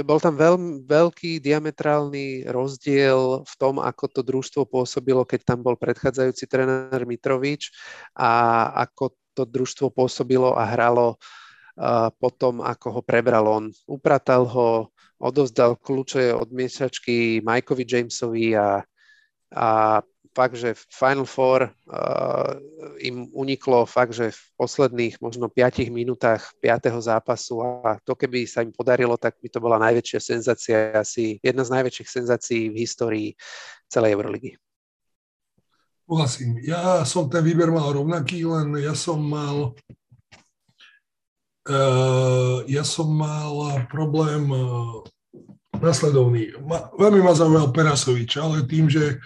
bol tam veľmi veľký diametrálny rozdiel v tom, ako to družstvo pôsobilo, keď tam bol predchádzajúci tréner Mitrovič a ako to družstvo pôsobilo a hralo potom, ako ho prebral on. Upratal ho, odovzdal kľúče od miešačky Mikeovi Jamesovi a, a fakt, že Final Four uh, im uniklo fakt, že v posledných možno 5 minútach 5. zápasu a to keby sa im podarilo, tak by to bola najväčšia senzácia, asi jedna z najväčších senzácií v histórii celej Euroligy. Vlastím. Ja som ten výber mal rovnaký, len ja som mal uh, ja som mal problém uh, nasledovný. Ma, veľmi ma zaujímal Perasovič, ale tým, že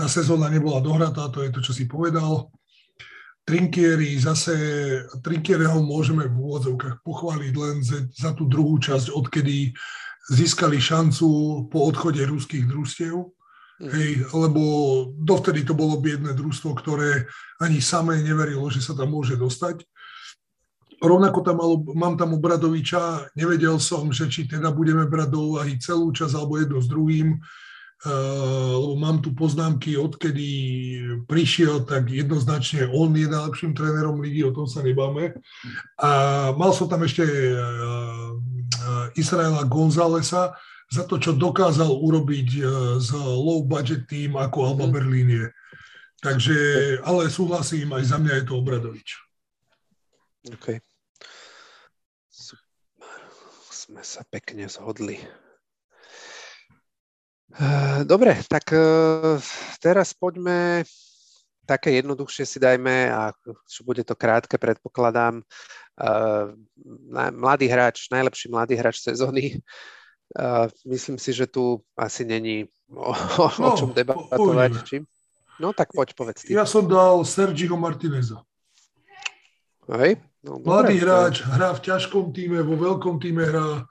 tá sezóna nebola dohratá, to je to, čo si povedal. Trinkieri zase, Trinkiereho môžeme v úvodzovkách pochváliť len za tú druhú časť, odkedy získali šancu po odchode ruských družstiev. Mm. Hej, lebo dovtedy to bolo biedne družstvo, ktoré ani samé neverilo, že sa tam môže dostať. Rovnako tam malo, mám tam Obradoviča, nevedel som, že či teda budeme brať do úvahy celú časť alebo jedno s druhým lebo mám tu poznámky, odkedy prišiel, tak jednoznačne on je najlepším trénerom ligy, o tom sa nebáme. A mal som tam ešte Israela Gonzálesa za to, čo dokázal urobiť z low budget tým ako Alba mm. Berlín je. Takže, ale súhlasím, aj za mňa je to Obradovič. OK. Sme sa pekne zhodli. Eh, dobre, tak eh, teraz poďme také jednoduchšie si dajme a čo bude to krátke, predpokladám. Eh, mladý hráč, najlepší mladý hráč sezóny. Myslím si, že tu asi není o, o, no, o čom debatovať. Či? No tak poď, povedz ty. Ja som dal Sergio Martineza. Hej, no, Mladý dobre, hráč, hrá v ťažkom týme, vo veľkom týme hrá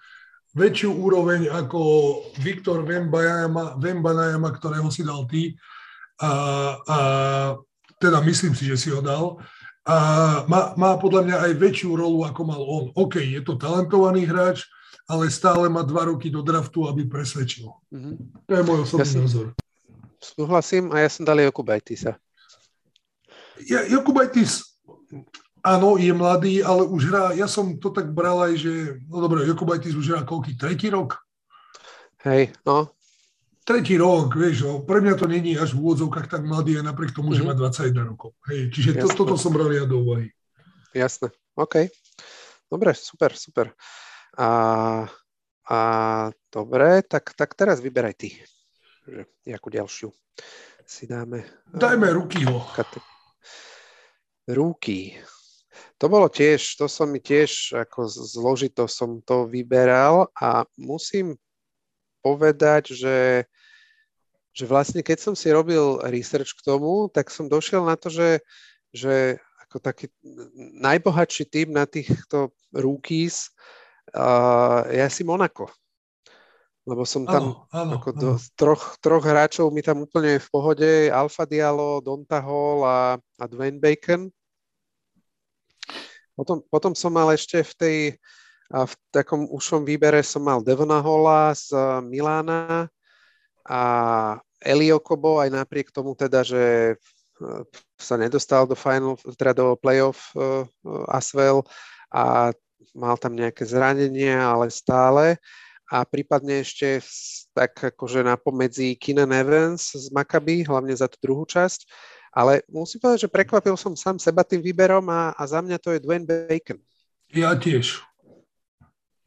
väčšiu úroveň ako Viktor Vembanajama, ktorého si dal ty. A, a teda myslím si, že si ho dal. A má, má podľa mňa aj väčšiu rolu, ako mal on. OK, je to talentovaný hráč, ale stále má dva roky do draftu, aby presvedčil. Mm-hmm. To je môj osobný ja názor. Súhlasím a ja som dal Jokubajtisa. Ja, Jokubajtis Áno, je mladý, ale už hrá, ja som to tak bral aj, že, no dobre, Jokubajtis už hrá koľký, tretí rok? Hej, no. Tretí rok, vieš, no, pre mňa to není až v úvodzovkách tak mladý, aj napriek tomu, mm-hmm. že má 21 rokov. Hej, čiže to, toto som bral ja do úvahy. Jasné, OK. Dobre, super, super. A, a dobre, tak, tak teraz vyberaj ty. Že, jakú ďalšiu si dáme. Dajme Rukyho. Kate... Ruky. To bolo tiež, to som mi tiež ako zložito som to vyberal a musím povedať, že, že vlastne keď som si robil research k tomu, tak som došiel na to, že, že ako taký najbohatší tým na týchto rookies uh, je asi Monako. Lebo som tam áno, áno, ako áno. Do, troch, troch hráčov mi tam úplne v pohode, Alfa Diallo, Donta Hall a, a Dwayne Bacon. Potom, potom som mal ešte v tej, v takom ušom výbere som mal Devona Holla z Milána a Eliokobo aj napriek tomu teda, že e, sa nedostal do final, teda do playoff uh, Asvel a mal tam nejaké zranenie, ale stále. A prípadne ešte tak akože na pomedzi Keenan Evans z Maccabi, hlavne za tú druhú časť. Ale musím povedať, že prekvapil som sám seba tým výberom a, a za mňa to je Dwayne Bacon. Ja tiež.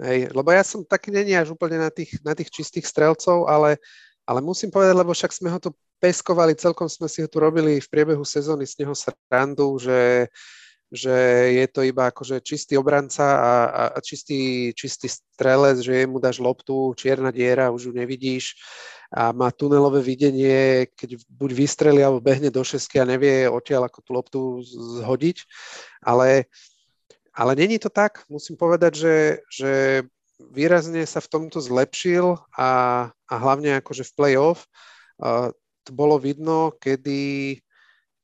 Hej, lebo ja som taký není až úplne na tých, na tých čistých strelcov, ale, ale musím povedať, lebo však sme ho tu peskovali, celkom sme si ho tu robili v priebehu sezóny z neho srandu, že, že je to iba akože čistý obranca a, a, a čistý, čistý strelec, že mu dáš loptu, čierna diera, už ju nevidíš a má tunelové videnie, keď buď vystrelí alebo behne do šesky a nevie odtiaľ ako tú loptu zhodiť. Ale, ale není to tak. Musím povedať, že, že výrazne sa v tomto zlepšil a, a hlavne akože v play-off uh, to bolo vidno, kedy,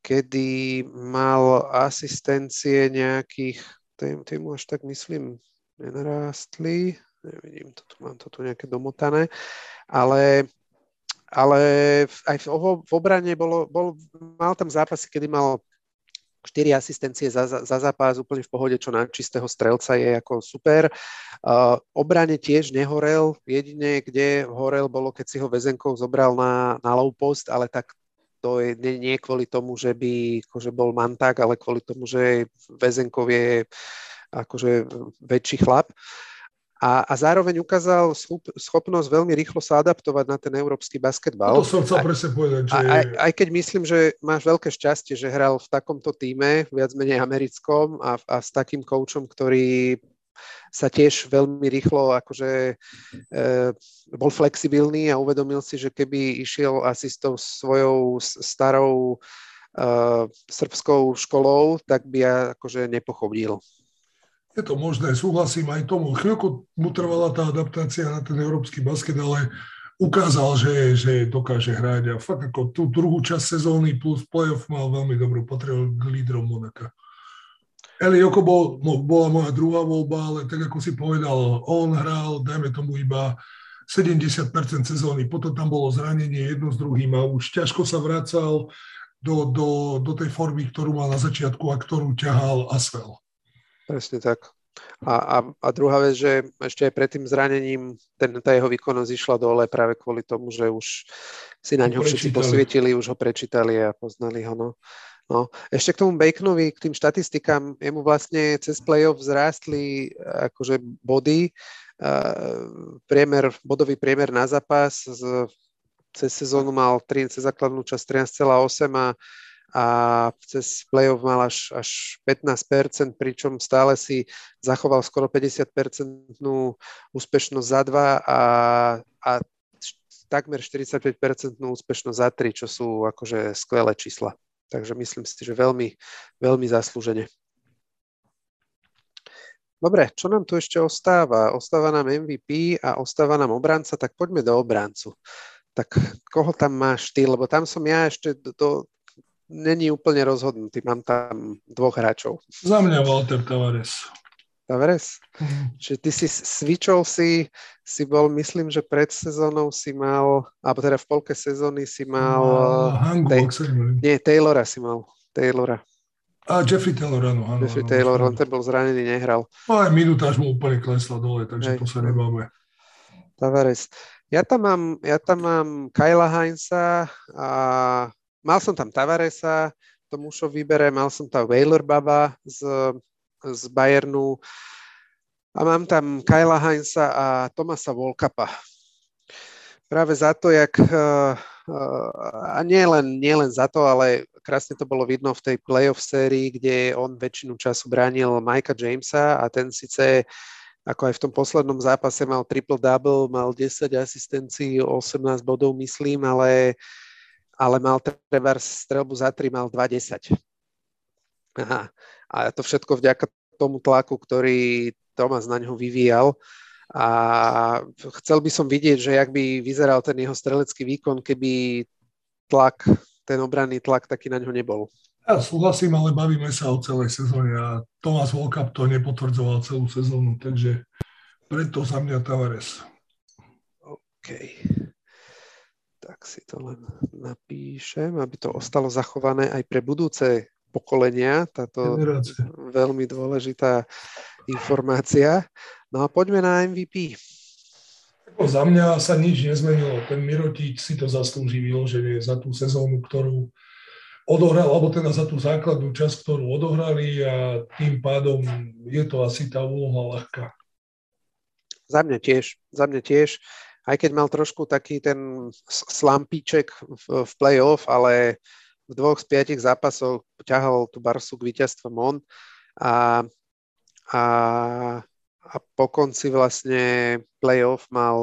kedy mal asistencie nejakých, tým až tak myslím, nenarástli, nevidím, to tu, mám to tu nejaké domotané, ale, ale aj v, v obrane bolo, bol, mal tam zápasy, kedy mal 4 asistencie za, za, za zápas úplne v pohode, čo na čistého strelca je ako super. Uh, obrane tiež nehorel, jedine kde horel bolo, keď si ho Vezenkov zobral na, na low post, ale tak to je nie, nie kvôli tomu, že by akože bol manták, ale kvôli tomu, že Vezenkov je akože väčší chlap. A, a zároveň ukázal schop, schopnosť veľmi rýchlo sa adaptovať na ten európsky basketbal. To som chcel presne povedať. Že... Aj, aj keď myslím, že máš veľké šťastie, že hral v takomto týme, viac menej americkom a, a s takým koučom, ktorý sa tiež veľmi rýchlo akože e, bol flexibilný a uvedomil si, že keby išiel asi s tou svojou starou e, srbskou školou, tak by ja akože nepochodil. Je to možné, súhlasím aj tomu. Chvíľku mu trvala tá adaptácia na ten európsky basket, ale ukázal, že, že dokáže hrať a fakt ako tú druhú časť sezóny plus playoff mal veľmi dobrú, patril k lídrom Monaka. Eli Joko bol, bola moja druhá voľba, ale tak ako si povedal, on hral, dajme tomu iba 70% sezóny, potom tam bolo zranenie jedno s druhým a už ťažko sa vracal do, do, do tej formy, ktorú mal na začiatku a ktorú ťahal Asfel. Presne tak. A, a, a druhá vec, že ešte aj pred tým zranením ten, tá jeho výkonnosť išla dole práve kvôli tomu, že už si na ňo všetci posvietili, už ho prečítali a poznali ho. No. No, ešte k tomu Baconovi, k tým štatistikám, jemu vlastne cez playoff zrástli akože body, uh, priemer, bodový priemer na zápas, z, cez sezónu mal 3, cez základnú časť 13,8 a a cez playoff mal až, až 15%, pričom stále si zachoval skoro 50% úspešnosť za dva a, a takmer 45% úspešnosť za tri, čo sú akože skvelé čísla. Takže myslím si, že veľmi, veľmi zaslúžene. Dobre, čo nám tu ešte ostáva? Ostáva nám MVP a ostáva nám obranca, tak poďme do obrancu. Tak koho tam máš ty? Lebo tam som ja ešte do, do, není úplne rozhodnutý. Mám tam dvoch hráčov. Za mňa Walter Tavares. Tavares? Čiže ty si switchol si, si bol, myslím, že pred sezónou si mal, alebo teda v polke sezóny si mal... Uh, tej, nie, Taylora si mal. Taylora. A Jeffrey Taylor, áno. áno Jeffrey áno, Taylor, len ten bol zranený, nehral. No aj minutáž mu úplne klesla dole, takže Hej. to sa nebáme. Tavares. Ja tam mám, ja tam mám Kyla Heinza a Mal som tam Tavaresa, to mušo výbere, mal som tam Wailer Baba z, z Bayernu a mám tam Kyla Heinza a Tomasa Volkapa. Práve za to, jak, eh, eh, a nie len, nie len za to, ale krásne to bolo vidno v tej playoff sérii, kde on väčšinu času bránil Mikea Jamesa a ten síce ako aj v tom poslednom zápase mal triple-double, mal 10 asistencií, 18 bodov myslím, ale ale mal treba strelbu za 3, mal 2,10. Aha. A to všetko vďaka tomu tlaku, ktorý Tomas na ňo vyvíjal. A chcel by som vidieť, že jak by vyzeral ten jeho strelecký výkon, keby tlak, ten obranný tlak taký na ňo nebol. Ja súhlasím, ale bavíme sa o celej sezóne a Tomás Volkap to nepotvrdzoval celú sezónu, takže preto za mňa Tavares. OK tak si to len napíšem, aby to ostalo zachované aj pre budúce pokolenia, táto Generácia. veľmi dôležitá informácia. No a poďme na MVP. Za mňa sa nič nezmenilo. Ten Mirotič si to zaslúži vyloženie za tú sezónu, ktorú odohral, alebo teda za tú základnú časť, ktorú odohrali a tým pádom je to asi tá úloha ľahká. Za mňa tiež. Za mňa tiež aj keď mal trošku taký ten slampíček v, v play-off, ale v dvoch z piatich zápasov ťahal tú Barsu k víťazstvom on a, a, a po konci vlastne play-off mal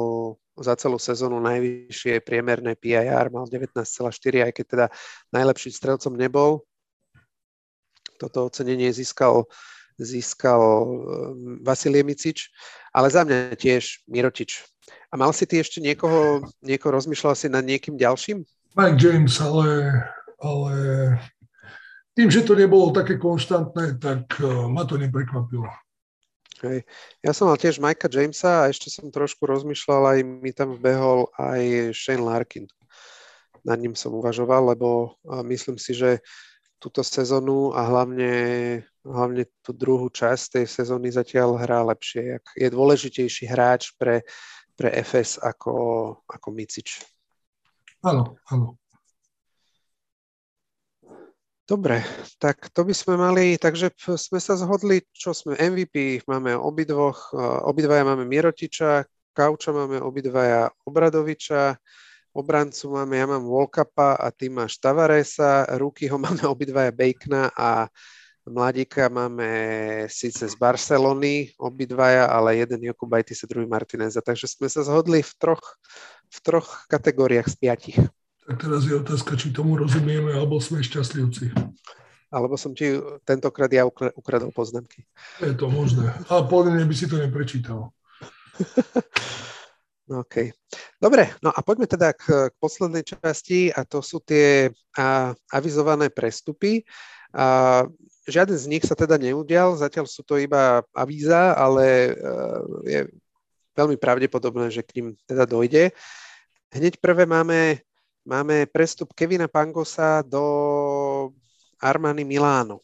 za celú sezónu najvyššie priemerné PIR, mal 19,4, aj keď teda najlepším strelcom nebol. Toto ocenenie získal, získal um, Vasilie Micič, ale za mňa tiež Mirotič a mal si ty ešte niekoho, niekoho rozmýšľal si nad niekým ďalším? Mike James, ale, ale tým, že to nebolo také konštantné, tak uh, ma to neprekvapilo. Hej. Ja som mal tiež Mikea Jamesa a ešte som trošku rozmýšľal, aj mi tam vbehol aj Shane Larkin. Nad ním som uvažoval, lebo myslím si, že túto sezónu a hlavne, hlavne tú druhú časť tej sezóny zatiaľ hrá lepšie. Je dôležitejší hráč pre, pre FS ako, ako Micič. Áno, áno. Dobre, tak to by sme mali, takže sme sa zhodli, čo sme MVP, máme obidvoch, obidvaja máme Mirotiča, Kauča máme obidvaja Obradoviča, obrancu máme, ja mám Volkapa a ty máš Tavaresa, ruky ho máme obidvaja Bejkna a Mladíka máme síce z Barcelony obidvaja, ale jeden Jokubajtis a druhý Martineza, takže sme sa zhodli v troch, v troch kategóriách z piatich. Tak teraz je otázka, či tomu rozumieme, alebo sme šťastlivci. Alebo som ti tentokrát ja ukradol poznámky. Je to možné. A podľa by si to neprečítal. OK. Dobre, no a poďme teda k, k poslednej časti a to sú tie a, avizované prestupy. A, žiaden z nich sa teda neudial, zatiaľ sú to iba avíza, ale a, je veľmi pravdepodobné, že k ním teda dojde. Hneď prvé máme máme prestup Kevina Pangosa do Armani Miláno.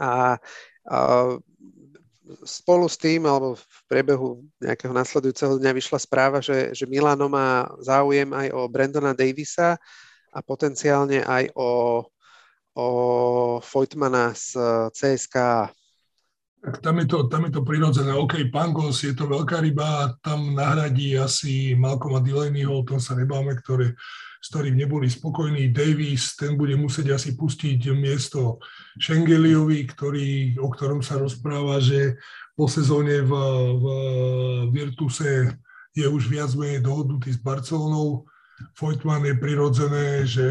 A, a spolu s tým, alebo v priebehu nejakého nasledujúceho dňa vyšla správa, že, že Milano má záujem aj o Brandona Davisa a potenciálne aj o, o Foytmana z CSK. Tak tam je, to, tam je to prirodzené. OK, Pangos je to veľká ryba, tam nahradí asi Malcolma Delaneyho, o tom sa nebáme, ktoré, s ktorým neboli spokojní. Davis, ten bude musieť asi pustiť miesto Schengeliovi, ktorý, o ktorom sa rozpráva, že po sezóne v, v Virtuse je už viac menej dohodnutý s Barcelonou. Foytman je prirodzené, že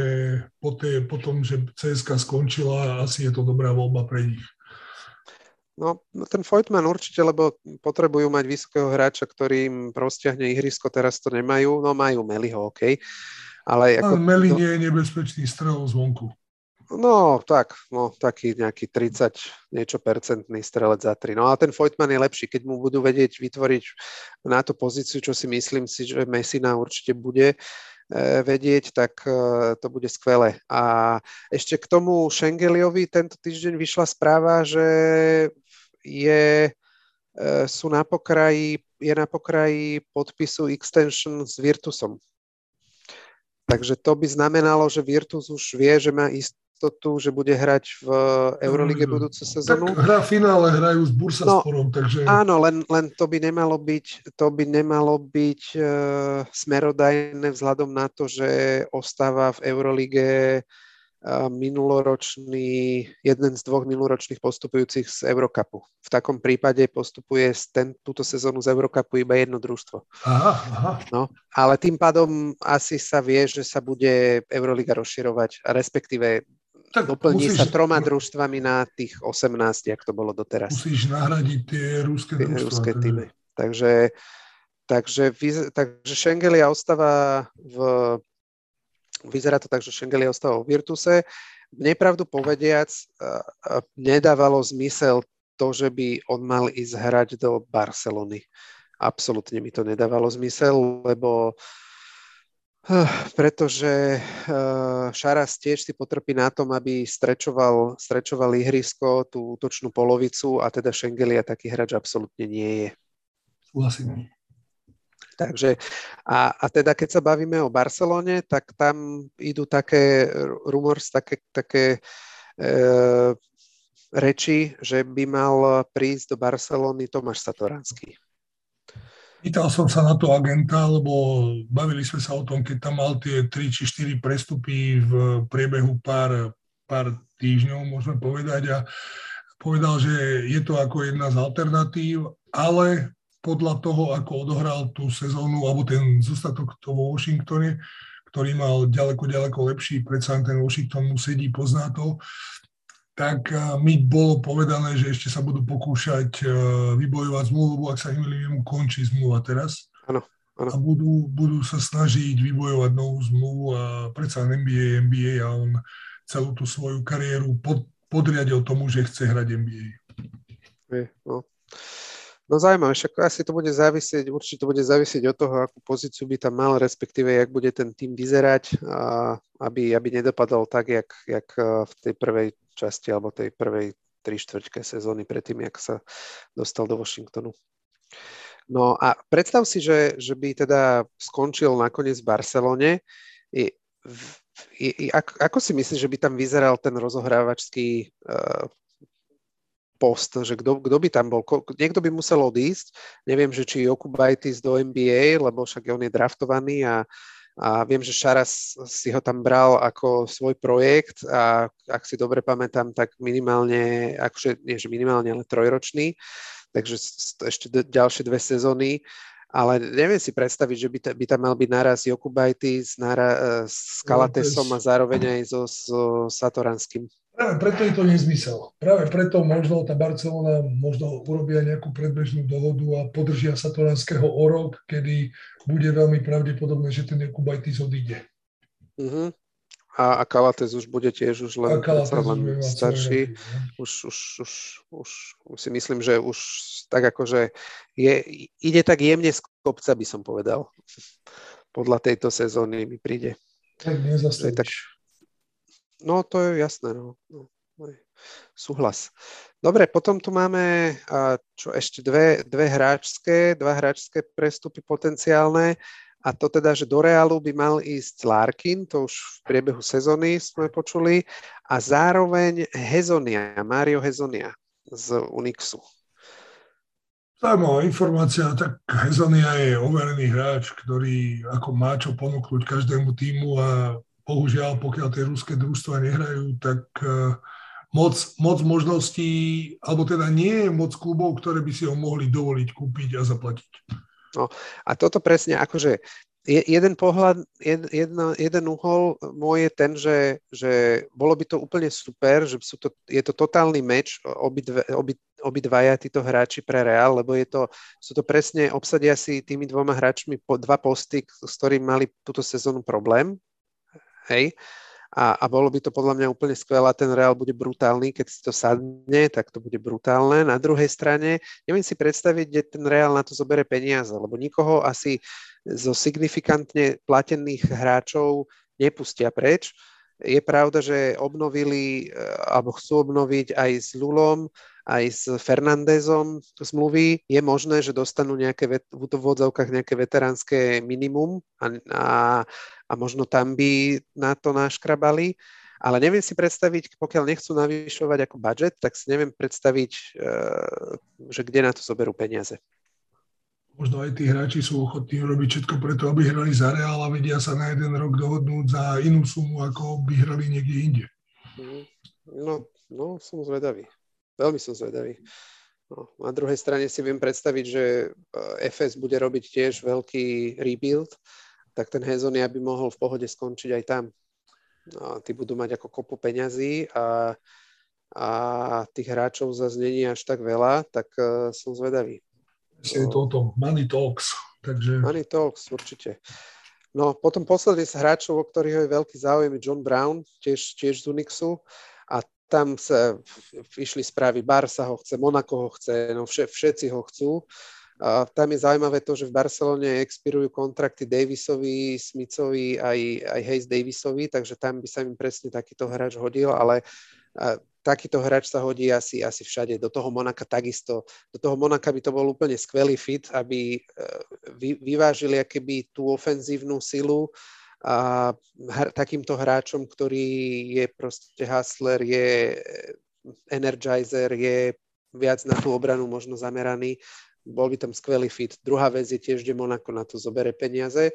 po, té, po tom, že CSK skončila, asi je to dobrá voľba pre nich. No, ten Voigtman určite, lebo potrebujú mať vysokého hráča, ktorý im rozťahne ihrisko, teraz to nemajú. No majú Meliho, OK. Ale, ako, Meli no, nie je nebezpečný strel zvonku. No, tak, no, taký nejaký 30 niečo percentný strelec za 3. No a ten Voigtman je lepší, keď mu budú vedieť vytvoriť na tú pozíciu, čo si myslím si, že Messina určite bude e, vedieť, tak e, to bude skvelé. A ešte k tomu Schengeliovi tento týždeň vyšla správa, že je, e, sú na pokraji, je na pokraji podpisu extension s Virtusom. Takže to by znamenalo, že Virtus už vie, že má istotu, že bude hrať v Eurolige budúcu sezónu. Tak hrá finále, hrajú s Bursasporom, no, takže... Áno, len, len to by nemalo byť, to by nemalo byť uh, smerodajné vzhľadom na to, že ostáva v Eurolige minuloročný, jeden z dvoch minuloročných postupujúcich z Eurocupu. V takom prípade postupuje ten, túto sezónu z Eurocupu iba jedno družstvo. Aha, aha. No, ale tým pádom asi sa vie, že sa bude Euroliga rozširovať, respektíve tak doplní musíš, sa troma družstvami na tých 18, jak to bolo doteraz. Musíš nahradiť tie rúské družstva. Ruské týmy. Takže, takže, takže Schengelia ostáva v Vyzerá to tak, že Schengelia ostal v Virtuse. Nepravdu povediac, nedávalo zmysel to, že by on mal ísť hrať do Barcelony. Absolutne mi to nedávalo zmysel, lebo pretože Šaras tiež si potrpí na tom, aby strečoval, strečoval ihrisko, tú útočnú polovicu a teda Schengelia taký hráč absolútne nie je. Súhlasím. Takže a, a teda keď sa bavíme o Barcelone, tak tam idú také rumors, také, také e, reči, že by mal prísť do Barcelony Tomáš Satoranský. Pýtal som sa na to agenta, lebo bavili sme sa o tom, keď tam mal tie 3 či 4 prestupy v priebehu pár, pár týždňov, môžeme povedať, a povedal, že je to ako jedna z alternatív, ale podľa toho, ako odohral tú sezónu, alebo ten zostatok to vo Washingtone, ktorý mal ďaleko, ďaleko lepší, predsa ten Washington mu sedí, pozná to, tak mi bolo povedané, že ešte sa budú pokúšať vybojovať zmluvu, lebo ak sa nemýlim, mu končí zmluva teraz. Áno. A budú, budú sa snažiť vybojovať novú zmluvu a predsa NBA, NBA a on celú tú svoju kariéru pod, podriadil tomu, že chce hrať NBA. No. No zaujímavé, však asi to bude závisieť, určite to bude závisieť od toho, akú pozíciu by tam mal, respektíve, jak bude ten tým vyzerať, a aby, aby nedopadol tak, jak, jak v tej prvej časti alebo tej prvej tri štvrťke sezóny predtým, jak sa dostal do Washingtonu. No a predstav si, že, že by teda skončil nakoniec v Barcelone. I, i, i, ako, ako si myslíš, že by tam vyzeral ten rozohrávačský uh, post, že kto, by tam bol, niekto by musel odísť, neviem, že či Jokubaitis do NBA, lebo však on je draftovaný a, a viem, že Šaras si ho tam bral ako svoj projekt a ak si dobre pamätám, tak minimálne, akože nie, že minimálne, ale trojročný, takže ešte ďalšie dve sezóny, ale neviem si predstaviť, že by, ta, by tam mal byť naraz Jokubaitis nara, e, s Kalatesom a zároveň aj so, so Satoranským. Práve preto je to nezmysel. Práve preto možno tá Barcelona možno urobia nejakú predbežnú dohodu a podržia sa Toranského o rok, kedy bude veľmi pravdepodobné, že ten Jakubajtis odíde. Uh-huh. A, a Kalates už bude tiež už len, len starší. No. Už, už, už, už, už si myslím, že už tak akože je, ide tak jemne z kopca, by som povedal. Podľa tejto sezóny mi príde. Tak nezastavíš. No to je jasné, no. no. Súhlas. Dobre, potom tu máme čo ešte dve, dve hráčské, dva hráčské prestupy potenciálne a to teda, že do Realu by mal ísť Larkin, to už v priebehu sezóny sme počuli, a zároveň Hezonia, Mario Hezonia z Unixu. Zaujímavá informácia, tak Hezonia je overený hráč, ktorý ako má čo ponúknuť každému týmu a bohužiaľ, pokiaľ tie ruské družstva nehrajú, tak e, moc, moc možností, alebo teda nie je moc klubov, ktoré by si ho mohli dovoliť kúpiť a zaplatiť. No, a toto presne, akože jeden pohľad, jed, jedna, jeden uhol môj je ten, že, že bolo by to úplne super, že sú to, je to totálny meč, obidve, obi, obidvaja títo hráči pre Real, lebo je to, sú to presne, obsadia si tými dvoma hráčmi po, dva posty, s ktorými mali túto sezónu problém, hej, a, a bolo by to podľa mňa úplne skvelé, ten Real bude brutálny, keď si to sadne, tak to bude brutálne. Na druhej strane, neviem si predstaviť, kde ten Real na to zobere peniaze, lebo nikoho asi zo signifikantne platených hráčov nepustia preč. Je pravda, že obnovili, e, alebo chcú obnoviť aj s Lulom, aj s Fernandezom zmluvy. Je možné, že dostanú nejaké v úvodzovkách nejaké veteránske minimum a, a a možno tam by na to naškrabali. Ale neviem si predstaviť, pokiaľ nechcú navyšovať ako budget, tak si neviem predstaviť, eh, že kde na to zoberú peniaze. Možno aj tí hráči sú ochotní robiť všetko preto, aby hrali za Real a vedia sa na jeden rok dohodnúť za inú sumu, ako by hrali niekde inde. Mhm. No, no som zvedavý. Veľmi som zvedavý. No, na druhej strane si viem predstaviť, že FS bude robiť tiež veľký rebuild tak ten Hezonia by mohol v pohode skončiť aj tam. No, tí budú mať ako kopu peňazí a, a tých hráčov zase není až tak veľa, tak uh, som zvedavý. Je to o tom Money Talks. Takže... Money Talks, určite. No, potom posledný z hráčov, o ktorých je veľký záujem, je John Brown, tiež, tiež z Unixu. A tam sa išli správy, Barsa ho chce, Monaco ho chce, no všetci ho chcú. A tam je zaujímavé to, že v Barcelone expirujú kontrakty Davisovi, Smithovi aj, aj Hayes Davisovi, takže tam by sa im presne takýto hráč hodil, ale a, takýto hráč sa hodí asi, asi všade. Do toho Monaka takisto. Do toho Monaka by to bol úplne skvelý fit, aby e, vy, vyvážili akéby tú ofenzívnu silu a hr, takýmto hráčom, ktorý je proste hustler, je energizer, je viac na tú obranu možno zameraný, bol by tam skvelý fit. Druhá vec je tiež, kde Monako na to zobere peniaze.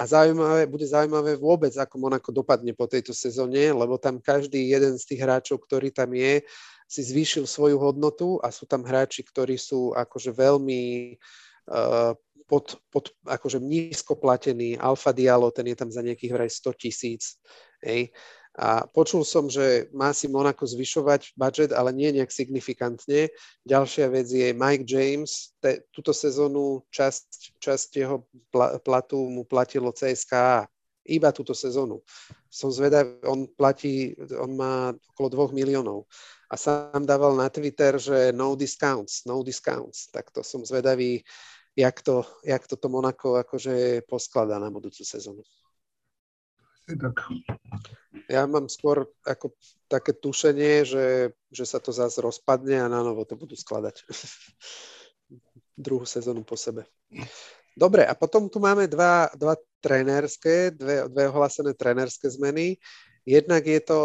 A zaujímavé, bude zaujímavé vôbec, ako Monako dopadne po tejto sezóne, lebo tam každý jeden z tých hráčov, ktorý tam je, si zvýšil svoju hodnotu a sú tam hráči, ktorí sú akože veľmi uh, pod, pod akože nízko platení. Alfa Diallo, ten je tam za nejakých vraj 100 tisíc. A počul som, že má si Monaco zvyšovať budget, ale nie nejak signifikantne. Ďalšia vec je Mike James. Te, túto sezónu časť, časť jeho platu mu platilo CSKA. Iba túto sezónu. Som zvedavý, on platí, on má okolo 2 miliónov a sám dával na Twitter, že no discounts, no discounts. Tak to som zvedavý, jak to, jak toto Monako akože poskladá na budúcu sezónu. Tak. Ja mám skôr ako také tušenie, že, že sa to zase rozpadne a na novo to budú skladať. Druhú sezónu po sebe. Dobre, a potom tu máme dva, dva trénerské, dve, dve ohlásené trénerské zmeny. Jednak je to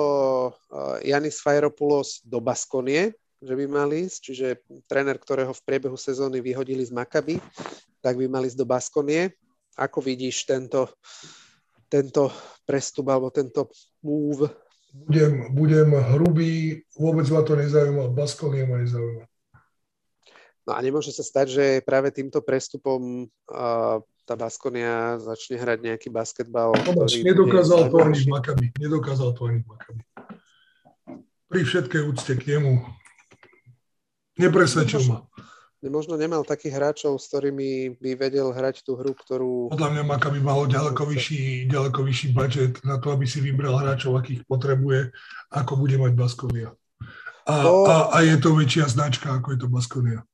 Janis Fajropoulos do Baskonie, že by mal ísť, čiže tréner, ktorého v priebehu sezóny vyhodili z Makaby, tak by mal ísť do Baskonie. Ako vidíš tento, tento prestup alebo tento move? Budem, budem hrubý, vôbec ma to nezaujíma, Baskonie ma nezaujíma. No a nemôže sa stať, že práve týmto prestupom uh, tá Baskonia začne hrať nejaký basketbal. Ktorý nedokázal to ani v Makabi. Nedokázal to ani v Makabi. Pri všetkej úcte k nemu nepresvedčil ma. Možno nemal takých hráčov, s ktorými by vedel hrať tú hru, ktorú... Podľa mňa Makabi mal ďaleko vyšší, ďaleko vyšší budget na to, aby si vybral hráčov, akých potrebuje, ako bude mať Baskonia. A, to... a, a je to väčšia značka, ako je to Baskonia.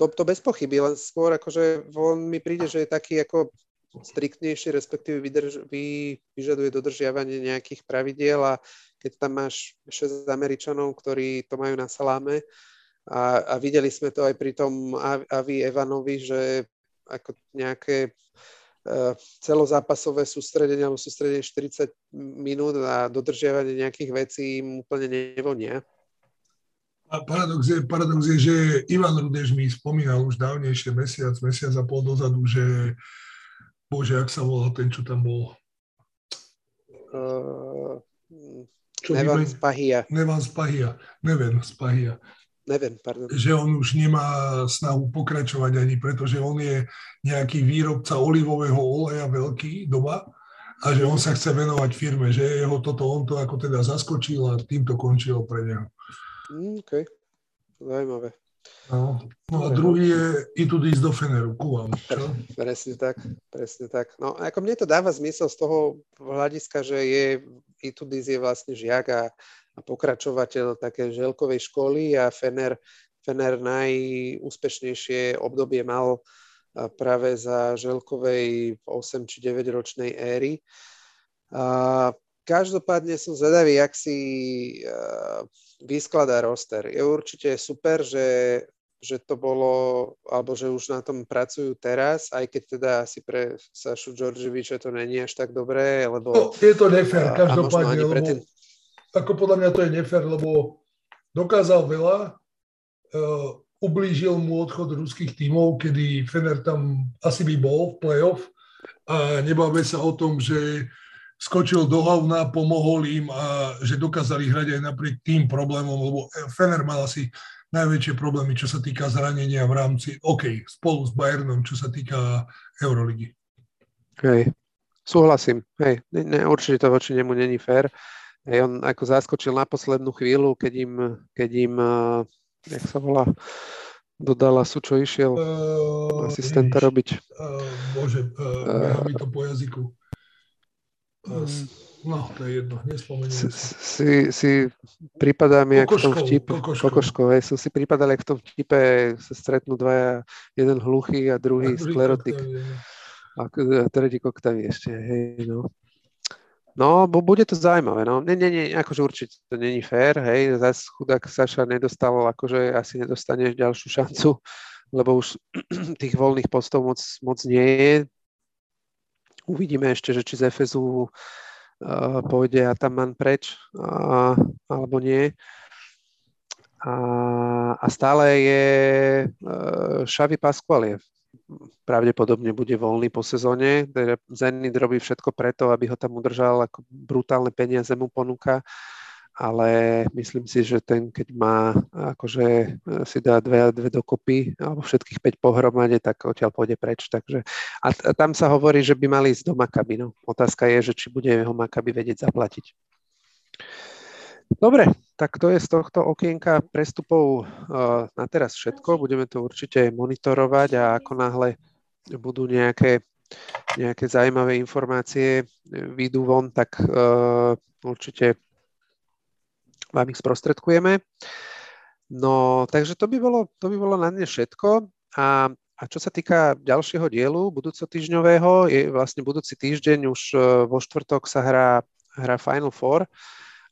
To, to bez pochyby, len skôr akože on mi príde, že je taký ako striktnejší, respektíve vydrž, vy, vyžaduje dodržiavanie nejakých pravidiel a keď tam máš 6 Američanov, ktorí to majú na saláme a, a videli sme to aj pri tom Avi Evanovi, že ako nejaké uh, celozápasové sústredenie alebo sústredenie 40 minút a dodržiavanie nejakých vecí im úplne nevonia. A paradox je, paradox je, že Ivan Rudež mi spomínal už dávnejšie, mesiac, mesiac a pol dozadu, že bože, ak sa volal ten, čo tam bol. Uh, čo Nevan Spahia. Nevan Spahia. Neven Spahia. Neven, pardon. Že on už nemá snahu pokračovať ani, pretože on je nejaký výrobca olivového oleja veľký doma a že on sa chce venovať firme, že jeho toto, on to ako teda zaskočil a týmto končilo pre neho. Mm, OK, zaujímavé. No, no a druhý je i tu ísť do Feneru, ku vám. Čo? Presne tak, presne tak. No ako mne to dáva zmysel z toho hľadiska, že je, i tu je vlastne žiak a, a pokračovateľ také želkovej školy a Fener, Fener najúspešnejšie obdobie mal práve za želkovej 8 či 9 ročnej éry. A každopádne som zvedavý, jak si vyskladá roster. Je určite super, že, že to bolo, alebo že už na tom pracujú teraz, aj keď teda asi pre Sašu Georgieviča to není až tak dobré, lebo... No, je to nefér, každopádne, lebo tým... ako podľa mňa to je nefér, lebo dokázal veľa, uh, ublížil mu odchod ruských tímov, kedy Fener tam asi by bol v play-off a nebavme sa o tom, že skočil do hovna, pomohol im a že dokázali hrať aj napriek tým problémom, lebo Fener mal asi najväčšie problémy, čo sa týka zranenia v rámci, OK, spolu s Bayernom, čo sa týka Euroligy. Hej, súhlasím. Hej, ne, ne, určite to voči nemu není fér. Hej, on ako zaskočil na poslednú chvíľu, keď im, keď im uh, jak sa volá, do Dallasu, čo išiel uh, asistenta robiť. Uh, bože, uh, uh, mi to po jazyku. Mm. No, to je jedno, nespomeniem si. Si, si pripadá mi, ako v tom vtipe, kokoškov, hej, som si pripadal, ako v tom vtipe sa stretnú dvaja, jeden hluchý a druhý, a sklerotik. A, a tretí koktavý ešte, hej, no. No, bo bude to zaujímavé, no. Nie, nie, nie, akože určite to není fér, hej, zase chudák Saša nedostal, akože asi nedostane ďalšiu šancu, lebo už tých voľných postov moc, moc nie je, Uvidíme ešte, že či z Efezu uh, pôjde Ataman preč uh, alebo nie. A, a stále je uh, Xavi pravdepodobne bude voľný po sezóne. Zenit robí všetko preto, aby ho tam udržal, ako brutálne peniaze mu ponúka ale myslím si, že ten, keď má akože e, si dá dve a dve dokopy, alebo všetkých 5 pohromade, tak odtiaľ pôjde preč. Takže, a, a tam sa hovorí, že by mali ísť do Makaby. No. Otázka je, že či bude jeho Makaby vedieť zaplatiť. Dobre, tak to je z tohto okienka prestupov uh, na teraz všetko. Budeme to určite monitorovať a ako náhle budú nejaké nejaké zaujímavé informácie výjdu von, tak určite vám ich sprostredkujeme. No, takže to by bolo, to by bolo na dnes všetko. A, a čo sa týka ďalšieho dielu, budúcotýžňového, je vlastne budúci týždeň už uh, vo štvrtok sa hrá, hrá Final Four.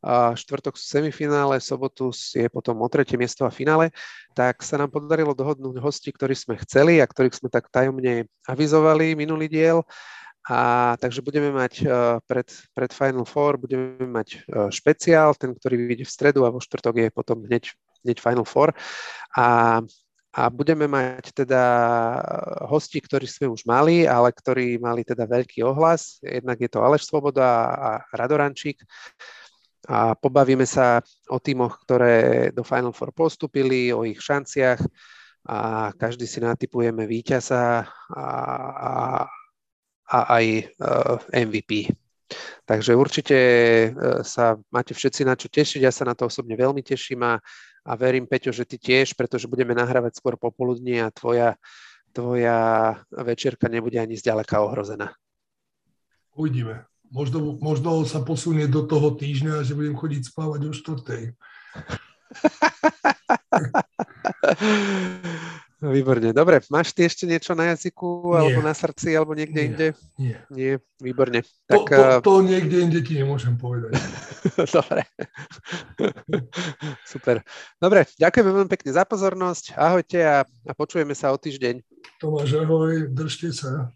A štvrtok semifinále, sobotu je potom o tretie miesto a finále, tak sa nám podarilo dohodnúť hosti, ktorí sme chceli a ktorých sme tak tajomne avizovali minulý diel. A takže budeme mať uh, pred, pred Final Four, budeme mať uh, špeciál, ten, ktorý vyjde v stredu a vo štvrtok je potom hneď, hneď Final Four. A, a budeme mať teda hosti, ktorí sme už mali, ale ktorí mali teda veľký ohlas. Jednak je to Aleš Svoboda a Radorančík a pobavíme sa o týmoch, ktoré do Final Four postupili, o ich šanciach a každý si natypujeme víťaza a, a, a aj uh, e, MVP. Takže určite uh, sa máte všetci na čo tešiť, ja sa na to osobne veľmi teším a, a verím, Peťo, že ty tiež, pretože budeme nahrávať skôr popoludní a tvoja, tvoja večerka nebude ani zďaleka ohrozená. Uvidíme. Možno, možno sa posunie do toho týždňa, že budem chodiť spávať o štvrtej. Výborne. Dobre, máš ty ešte niečo na jazyku, nie. alebo na srdci, alebo niekde nie. inde? Nie. Nie, výborne. Tak, to, to, eh, to niekde inde ti nemôžem povedať. Dobre. Super. Dobre, ďakujeme veľmi pekne za pozornosť. Ahojte a, a počujeme sa o týždeň. Tomáš, ahoj, držte sa.